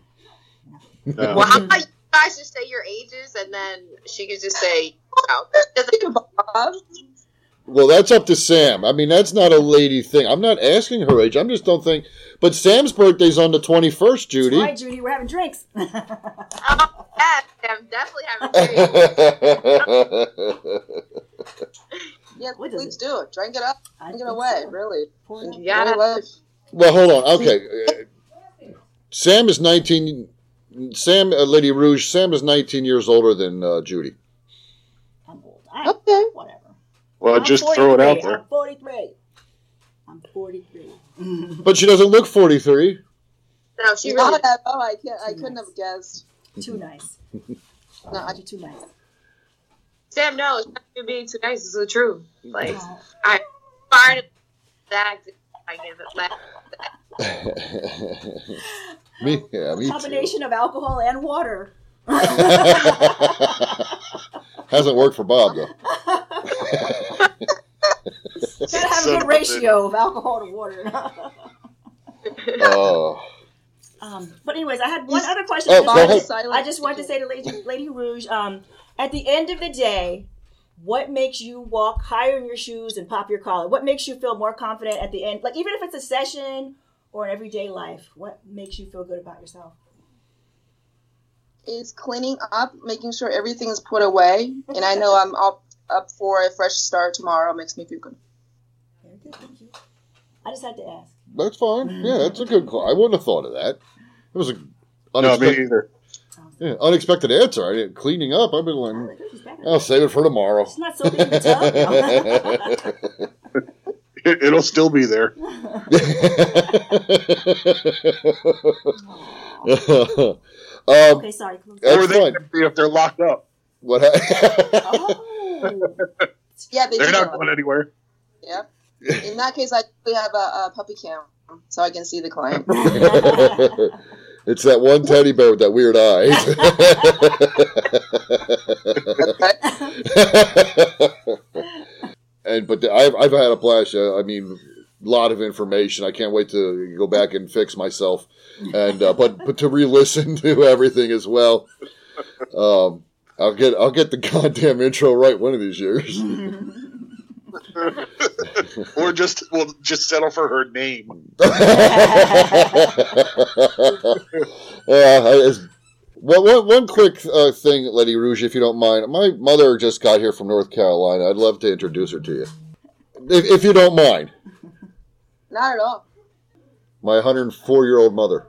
No. Well, how about you guys just say your ages and then she could just say, oh, doesn't- Bob. Well, that's up to Sam. I mean, that's not a lady thing. I'm not asking her age. I'm just don't think. But Sam's birthday's on the 21st, Judy. All right, Judy, we're having drinks. oh, yeah, I'm definitely having drinks. Yeah, What is please do it. Drink it up. I Drink it think away. so. Really. Pour it up. Enjoy Yeah. life. well, hold on. Okay. Uh, Sam is 19. Sam, uh, Lady Rouge, Sam is 19 years older than uh, Judy. I'm old. I, Okay. whatever. Well, I'm just throw it out there. I'm 43. I'm 43. But she doesn't look 43. No, she You really. know that, oh, I can't. I couldn't have guessed. Too nice. No, I, You're too nice. Sam knows. You're being too nice. It's the truth. Like, Oh, I fired that. I give it back. me, yeah, me too. combination of alcohol and water. Hasn't worked for Bob though. Gotta have a good of a ratio of alcohol to water. Oh, um, but anyways, I had one other question. Oh, go ahead. I just wanted to say to Lady, Lady Rouge, um, at the end of the day, what makes you walk higher in your shoes and pop your collar? What makes you feel more confident at the end? Like even if it's a session or in everyday life, what makes you feel good about yourself? is cleaning up, making sure everything is put away, and I know I'm up up for a fresh start tomorrow. Makes me feel good. Very good, thank you. I just had to ask. that's fine. Yeah, that's a good call. I wouldn't have thought of that. It was a No, me unexpected, either. yeah, unexpected answer. I didn't cleaning up. I've been like, She's back. I'll save it for tomorrow. It's not soapy in the. It, it'll still be there. um, okay, sorry. close. That's or they fine. can be if they're locked up. what? Ha- Oh. Yeah, they They're do not that. going anywhere. Yeah. In that case, I do have a, a puppy cam, so I can see the client. it's that one teddy bear with that weird eye. and but the, I've I've had a blast. Uh, I mean, a lot of information. I can't wait to go back and fix myself, and uh, but but to re-listen to everything as well. Um, I'll get I'll get the goddamn intro right one of these years. or just well, just settle for her name. yeah, I- as- one, one, one quick uh, thing, Lady Rouge, if you don't mind. My mother just got here from North Carolina. I'd love to introduce her to you, if, if you don't mind. Not at all. My 104 year old mother.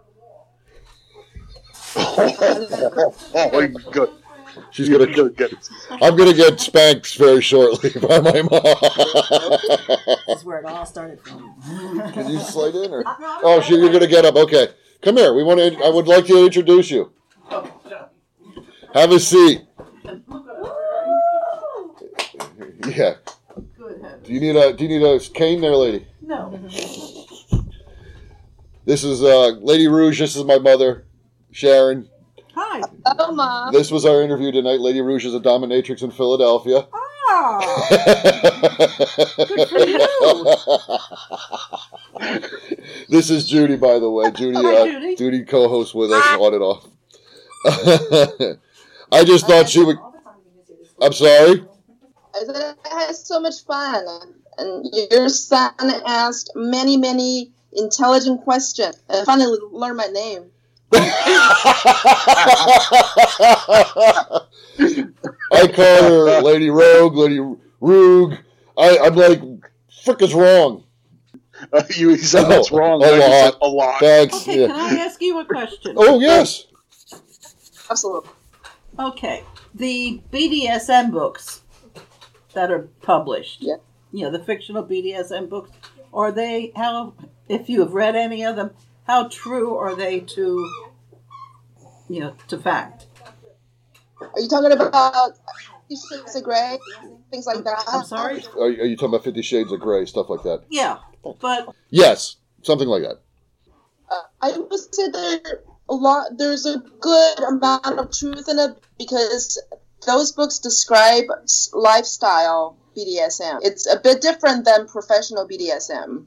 oh, good. She's gonna. good, good. I'm gonna get spanked very shortly by my mom. That's where it all started from. Can you slide in, or oh, she, you're gonna get up? Okay, come here. We want to. I would like to introduce you. Have a seat. Yeah. Do you need a Do you need a cane there, lady? No. This is uh, Lady Rouge. This is my mother, Sharon. Hi. Oh, mom. This was our interview tonight. Lady Rouge is a dominatrix in Philadelphia. Oh, good for you. this is Judy, by the way. Judy, Hi, uh, Judy. Judy co-hosts with us on and off. I just thought she would. I'm sorry. I I had so much fun, and your son asked many, many intelligent questions, and finally learned my name. I call her Lady Rogue, Lady Rogue. I, I'm like, frick is wrong. Uh, you said that's wrong. A and I just lot. said a lot. Thanks. Okay, yeah. can I ask you a question? Oh yes. Absolutely. Okay, the BDSM books that are published, Yeah. you know, the fictional BDSM books, are they how? If you have read any of them, how true are they to, you know, to fact? Are you talking about Fifty Shades of Grey, things like that? I'm sorry. Are, are you talking about Fifty Shades of Grey, stuff like that? Yeah, but Yes, something like that. Uh, I would say there a lot. There's a good amount of truth in it because those books describe lifestyle BDSM. It's a bit different than professional BDSM.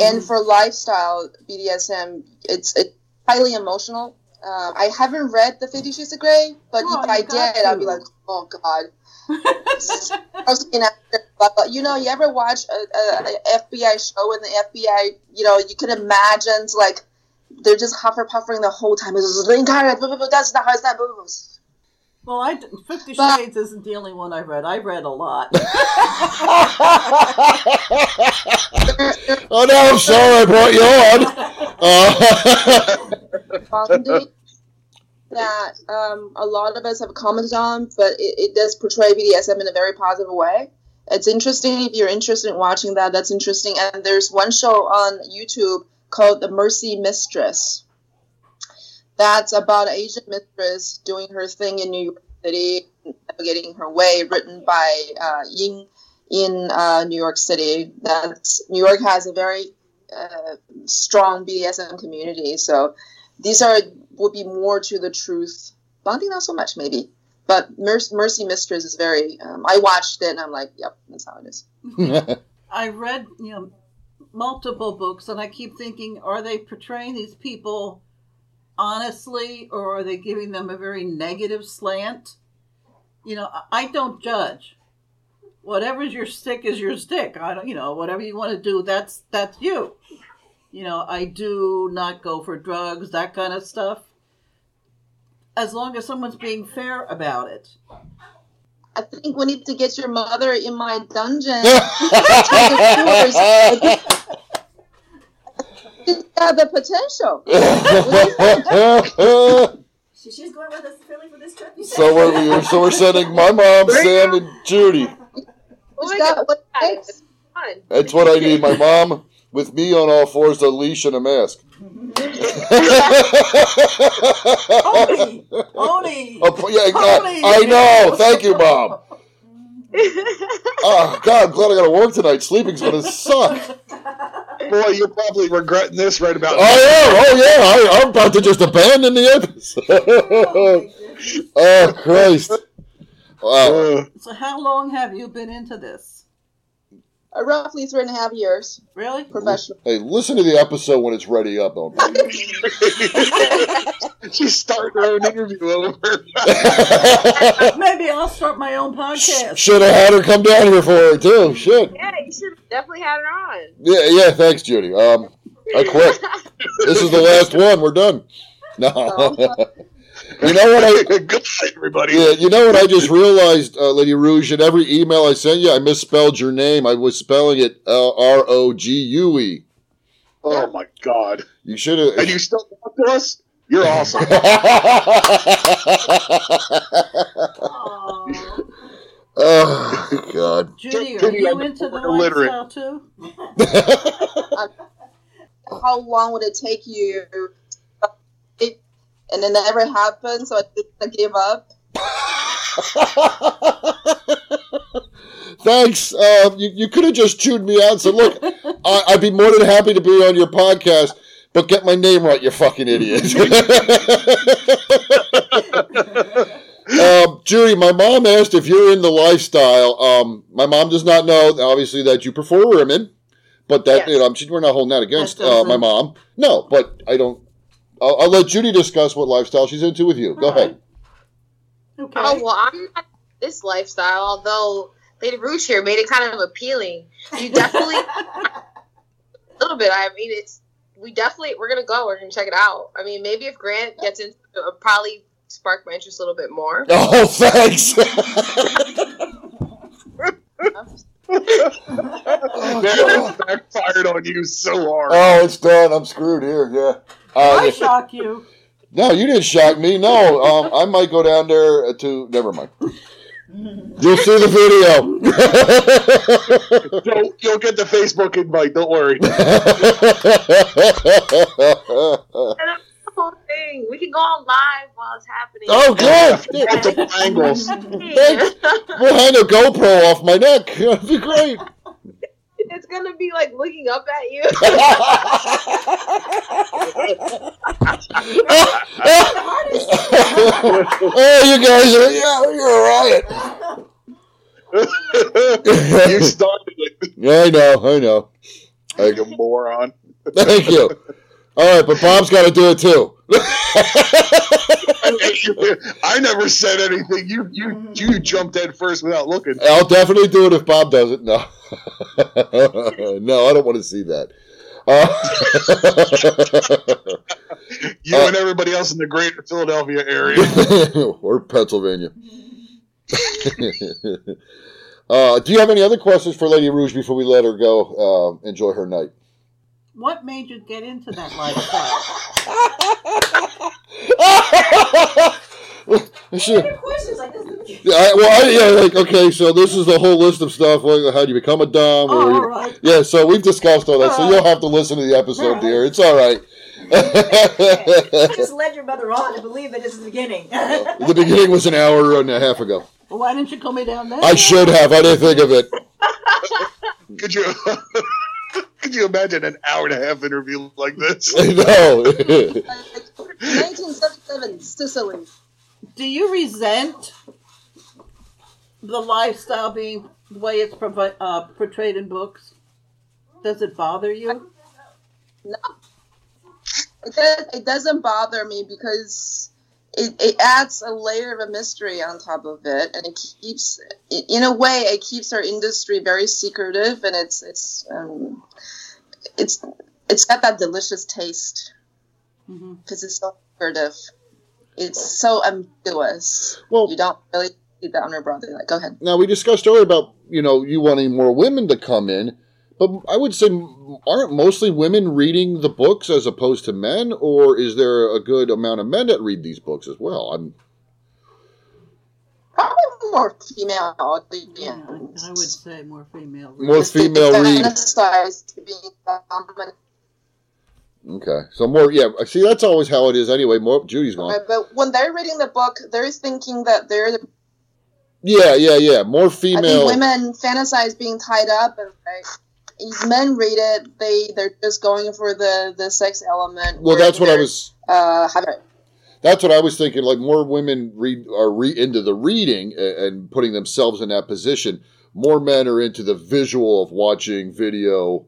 And for lifestyle BDSM, it's, it's highly emotional. Uh, I haven't read the Fifty Shades of Grey, but Oh, if I did, I'd be like, oh god. I was looking at it, but, but, you know, you ever watch a, a, FBI show and the FBI, you know, you can imagine like they're just huffer puffering the whole time. It's just the entire that's not how it's not. Well, I Fifty But- Shades isn't the only one I've read. I've read a lot. oh no, I'm sorry I brought you on. Uh, that um, a lot of us have commented on, but it, it does portray BDSM in a very positive way. It's interesting if you're interested in watching that. That's interesting. And there's one show on YouTube called The Mercy Mistress. That's about an Asian mistress doing her thing in New York City, navigating her way, written by uh, Ying in uh, New York City. That's New York has a very uh, strong BDSM community, so these are would be more to the truth. Bonding not so much maybe, but Mer- Mercy Mistress is very. Um, I watched it and I'm like, yep, that's how it is. I read, you know, multiple books, and I keep thinking, are they portraying these people honestly, or are they giving them a very negative slant? You know, I- I don't judge. Whatever's your stick is your stick. I don't, you know, whatever you want to do, that's that's you. You know, I do not go for drugs, that kind of stuff. As long as someone's being fair about it. I think we need to get your mother in my dungeon. She's got the potential. She, she's going with us to Philly for this trip. So we're so we're sending my mom, Sam, and Judy. Oh got what takes. That's what I need. My mom with me on all fours, a leash and a mask. Oni! Oni! Oh, yeah, Pony. I know. Thank you, mom. Oh God, I'm glad I got to work tonight. Sleeping's gonna suck. Boy, you're probably regretting this right about now. I am. Oh yeah, I, I'm about to just abandon the episode. oh Christ! Wow. Uh, So, how long have you been into this? Uh, roughly three and a half years Really? professional. Hey, listen to the episode when it's ready up. Don't she's starting her own interview over. Maybe I'll start my own podcast. Should have had her come down here for it too. Shit. Yeah, you should have definitely had her on. Yeah, yeah. Thanks, Judy. Um, I quit. This is the last one. We're done. No. You know what I? Good night, everybody. Yeah, you know what I just realized, uh, Lady Rouge. In every email I sent you, I misspelled your name. I was spelling it uh, R O G U E. Oh my God! You should have. And have. you still talk to us? You're awesome. Oh God. Judy, are you into the illiterate. lifestyle too? How long would it take you? And it never happened, so I just gave up. Thanks. Uh, you you could have just chewed me out and said, "Look, I, I'd be more than happy to be on your podcast, but get my name right, you fucking idiot." um, Judy, my mom asked if you're in the lifestyle. Um, my mom does not know, obviously, that you prefer women, but that Yes. you know, she- we're not holding that against uh, my mom. No, but I don't. I'll, I'll let Judy discuss what lifestyle she's into with you. Go All ahead. Okay. Oh well, I'm not this lifestyle. Although Lady Rouge here made it kind of appealing. You definitely a little bit. I mean, it's we definitely we're gonna go. We're gonna check it out. I mean, maybe if Grant gets into it, it'll probably spark my interest a little bit more. Oh, thanks. That backfired on you so hard. oh, it's done. I'm screwed here. Yeah. I Uh, shock you. no, you didn't shock me. No, um, I might go down there to. Never mind. You'll see the video. You'll, you'll get the Facebook invite. Don't worry. The whole thing. We can go on live while it's happening. oh, good. Multiple angles. Thanks. We'll hang a GoPro off my neck. That'd be great. It's gonna be like looking up at you. oh, you guys are yeah, you're a riot. you started it. I know, I know. Like a moron. Thank you. All right, but Bob's got to do it too. I never said anything. You you you jumped in first without looking. I'll definitely do it if Bob does it. No, no, I don't want to see that. Uh, You Uh, and everybody else in the greater Philadelphia area. or Pennsylvania. uh, do you have any other questions for Lady Rouge before we let her go uh, enjoy her night? What made you get into that lifestyle? She- questions like this. I, well, I, yeah, like okay, so this is the whole list of stuff. Like, how do you become a dom? or Oh, all right. Yeah, so we've discussed all that. So All you'll have to listen to the episode, All right. dear. It's all right. You just led your mother on to believe that this is the beginning. the beginning was an hour and a half ago. Well, why didn't you call me down there? I should have. I didn't think of it. Could you could you imagine an hour and a half interview like this? I know. 1977, Sicily. Do you resent the lifestyle being the way it's provi- uh, portrayed in books? Does it bother you? No, it, does, it doesn't bother me because it, it adds a layer of a mystery on top of it, and it keeps, in a way, it keeps our industry very secretive, and it's it's um, it's it's got that delicious taste because it's so secretive. It's so ambiguous. Well- you don't really see that on your brother. Like, go ahead. now we discussed earlier about you know you wanting more women to come in, but I would say aren't mostly women reading the books as opposed to men, or is there a good amount of men that read these books as well? I'm Probably more female audience. Yeah, I, I would say more female. more Because female read. to be dominant. Okay, so more yeah. See, that's always how it is anyway. More Judy's gone. Right, but when they're reading the book, they're thinking that they're the Yeah, yeah, yeah. More I think female. women fantasize being tied up, and like, if men read it, they they're just going for the the sex element. Well, that's what I was. Uh, have it. That's what I was thinking. Like more women read are re- into the reading and, and putting themselves in that position. More men are into the visual of watching video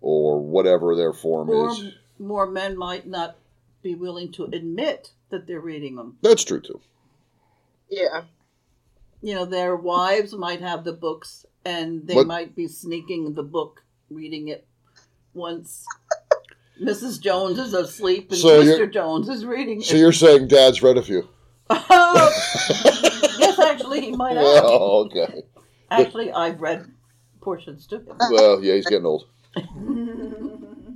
or whatever their form Or is. more men might not be willing to admit that they're reading them. That's true too. yeah. You know, their wives might have the books and they What- might be sneaking the book, reading it once Mrs. Jones is asleep and So Mr. Jones is reading So it. you're saying Dad's read a few? yes, actually, he might have. Oh, okay. Actually, I've read portions to him. Well, yeah, he's getting old.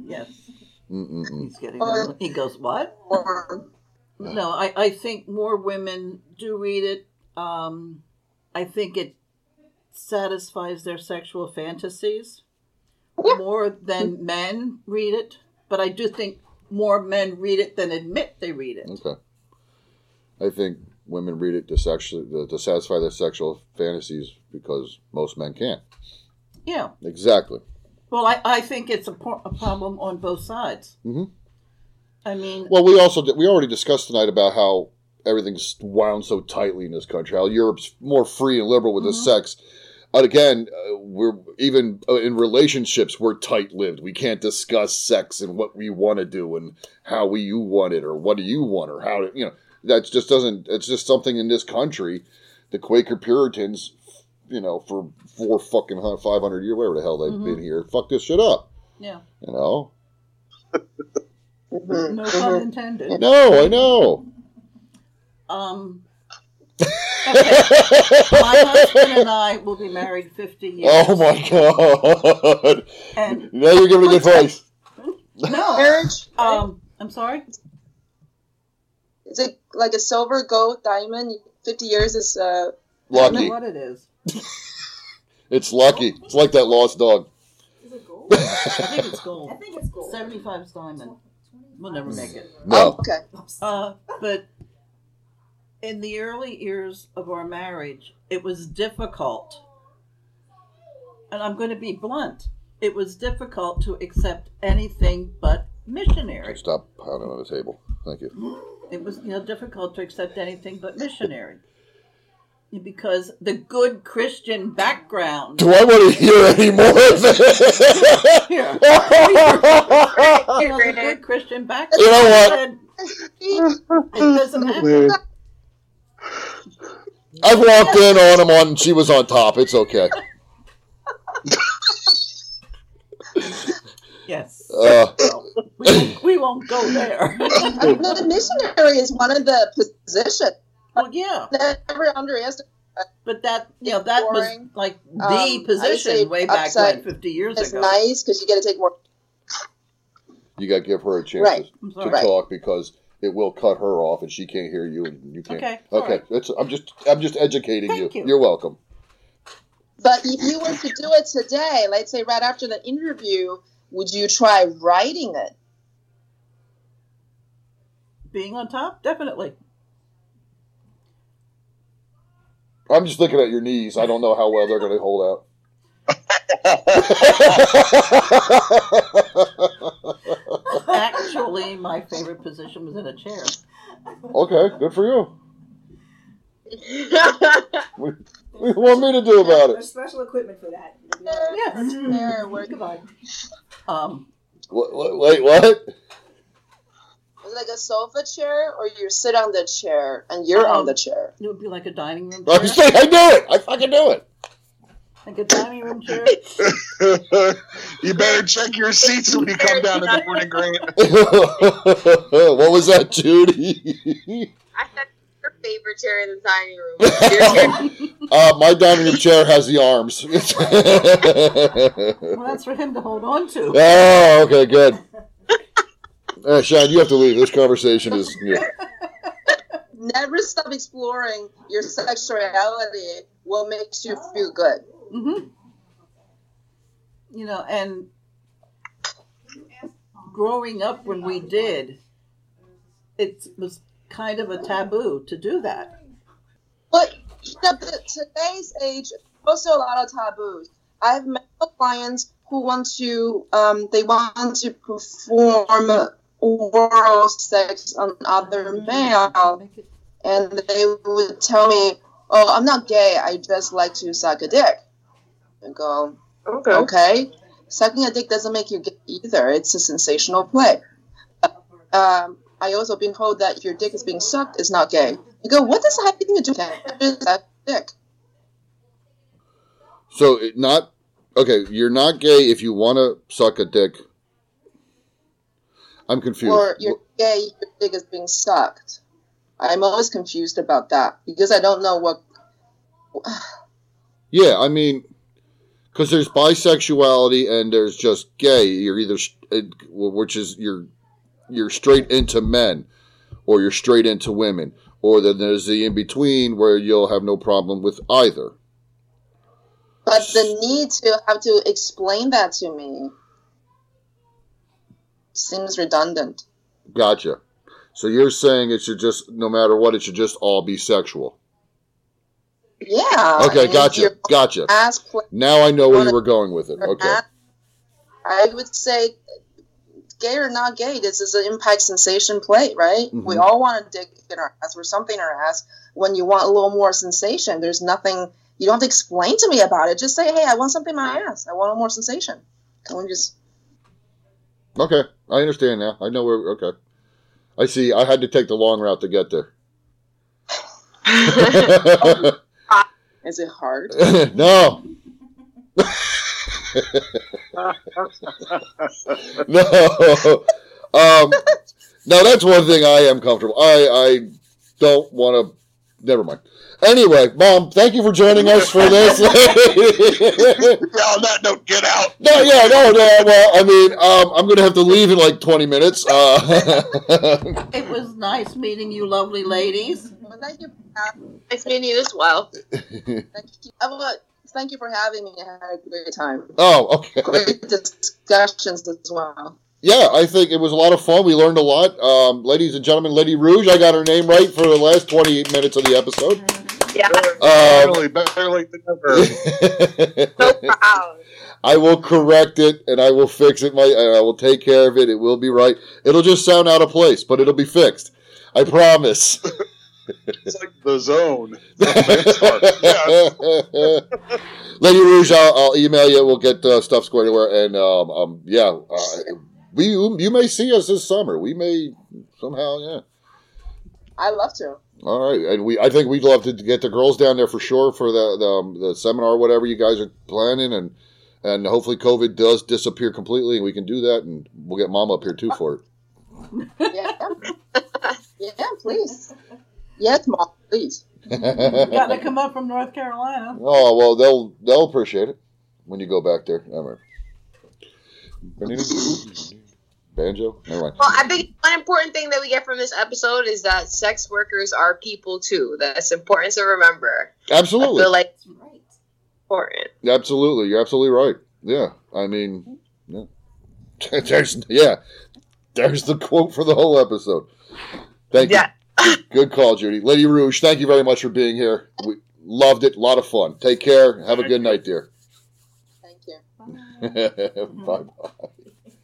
Yes, Mm-mm-mm. he's getting old. He goes, What? Or, No, I, I think more women do read it. Um, I think it satisfies their sexual fantasies more than men read it. But I do think more men read it than admit they read it. Okay. I think women read it to sexually to, satisfy their sexual fantasies because most men can't. Yeah. Exactly. Well, I, I think it's a, pro- a problem on both sides. Mhm. I mean, Well, we also we already discussed tonight about how everything's wound so tightly in this country. How Europe's more free and liberal with the sex. And again, uh, we're even uh, in relationships we're tight-lived. We can't discuss sex and what we want to do and how we you want it or what do you want or how to, you know that just doesn't. It's just something in this country. The Quaker Puritans, you know, for four fucking five hundred years, whatever the hell they've Mhm. been here, fuck this shit up. Yeah. You know. No pun intended. No, I know. Um. Okay. My husband and I will be married 50 years. oh my god! And Now you're giving advice. no, Marriage? um, I'm sorry. Is it like a silver, gold, diamond? Fifty years is uh. I don't Lucky. know what it is. It's lucky. It's like that lost dog. Is it gold? I think it's gold. I think it's gold. 75 is diamond. We'll never make it. Oh, No. okay. Uh, but in the early years of our marriage, it was difficult. And I'm going to be blunt. It was difficult to accept anything but missionary. Stop pounding on the table. Thank you. It was you know difficult to accept anything but missionary. Because the good Christian background. Do I want to hear any more of it? Here. you You know, the good Christian background. know what? said, It doesn't happen. I've walked in on him on. She was on top. It's okay. Yes. Uh, We won't, we won't go there. the missionary is one of the positions. well, yeah. Never underestimate. But that, you know, that was like the Um, position way back when, 50 years It's ago. nice because you get to take more. you got to give her a chance Right. I'm to. Right. talk because it will cut her off and she can't hear you and you can't. Okay, Okay. sorry. That's, I'm just. I'm just educating Thank you. You're welcome. But if you were to do it today, let's say right after the interview, would you try writing it? Being on top? Definitely. I'm just looking at your knees. I don't know how well they're going to hold out. Actually, my favorite position was in a chair. okay, good for you. What do you want me to do about it? There's special equipment for that. Yes. There, where Goodbye. Um, Wait, wait, what? It's like a sofa chair, or you sit on the chair and you're Um, on the chair. it would be like a dining room I'm chair. saying I do it. I fucking do it. Like a dining room chair. you better check your seats when you come down in the morning, Grant. what was that, Judy? I said your favorite chair in the dining room. Uh, my dining room chair has the arms. Well, that's for him to hold on to. oh, okay, good. Uh, Sean, you have to leave. This conversation is. Yeah. Never stop exploring your sexuality. What makes you feel good? Hmm You know, and growing up when we did, it was kind of a taboo to do that. But today's age, also a lot of taboos. I have male clients who want to, um, they want to perform oral sex on other male, and they would tell me, "Oh, I'm not gay. I just like to suck a dick." And go, Okay. okay, sucking a dick doesn't make you gay either. It's a sensational play. Um, I also been told that if your dick is being sucked, it's not gay. You go, what does that have anything to do with that dick. So, it not. Okay, you're not gay if you want to suck a dick. I'm confused. Or you're gay if your dick is being sucked. I'm always confused about that because I don't know what. Yeah, I mean, because there's bisexuality and there's just gay. You're either, uh, which is you're you're straight into men, or you're straight into women, or then there's the in between where you'll have no problem with either. But the need to have to explain that to me seems redundant. Gotcha. So you're saying it should just, no matter what, it should just all be sexual. Yeah. Okay, and gotcha, gotcha. Now I know where you were going with it. Okay. I would say gay or not gay, this is an impact sensation play, right? We Mhm. all want to dig in our ass or something in our ass. When you want a little more sensation, there's nothing. You don't have to explain to me about it. Just say, "Hey, I want something in my ass. I want a more sensation." Can we just? Okay, I understand now. I know where. Okay, I see. I had to take the long route to get there. Is it hard? no. no. Um, now that's one thing I am comfortable. I I don't want to. Never mind. Anyway, mom, thank you for joining us for this. Yeah, on that note, get out. no, yeah, no, no. Well, I mean, um, I'm gonna have to leave in like 20 minutes. Uh, It was nice meeting you, lovely ladies. Well, thank you. For having, Nice meeting you as well. thank you. Uh, well, thank you for having me. I had a great time. oh, okay. Great discussions as well. Yeah, I think it was a lot of fun. We learned a lot. Um, ladies and gentlemen, Lady Rouge, I got her name right for the last 28 minutes of the episode. Yeah, Um, Really, better late than never. so proud. I will correct it and I will fix it. My, I will take care of it. It will be right. It'll just sound out of place, but it'll be fixed. I promise. It's like the zone. It's hard. Yeah. Lady Rouge, I'll, I'll email you. We'll get uh, stuff squared away. And um, um, yeah, uh, we you may see us this summer. We may somehow, yeah. I love to. All right, and we I think we'd love to get the girls down there for sure for the the, um, the seminar, whatever you guys are planning, and and hopefully COVID does disappear completely, and we can do that, and we'll get Mom up here too for it. Yeah. yeah, please. Yes, mom, please. Got to come up from North Carolina. oh well, they'll they'll appreciate it when you go back there. All right. Banjo, never mind. Well, I think one important thing that we get from this episode is that sex workers are people too. That's important to remember. I Absolutely, feel like That's right. important. absolutely, you're absolutely right. Yeah, I mean, yeah. there's yeah, there's the quote for the whole episode. Thank you. Yeah. Good call, Judy. Lady Rouge, thank you very much for being here. We loved it. A lot of fun. Take care. Have a good night, dear. Thank you. bye bye.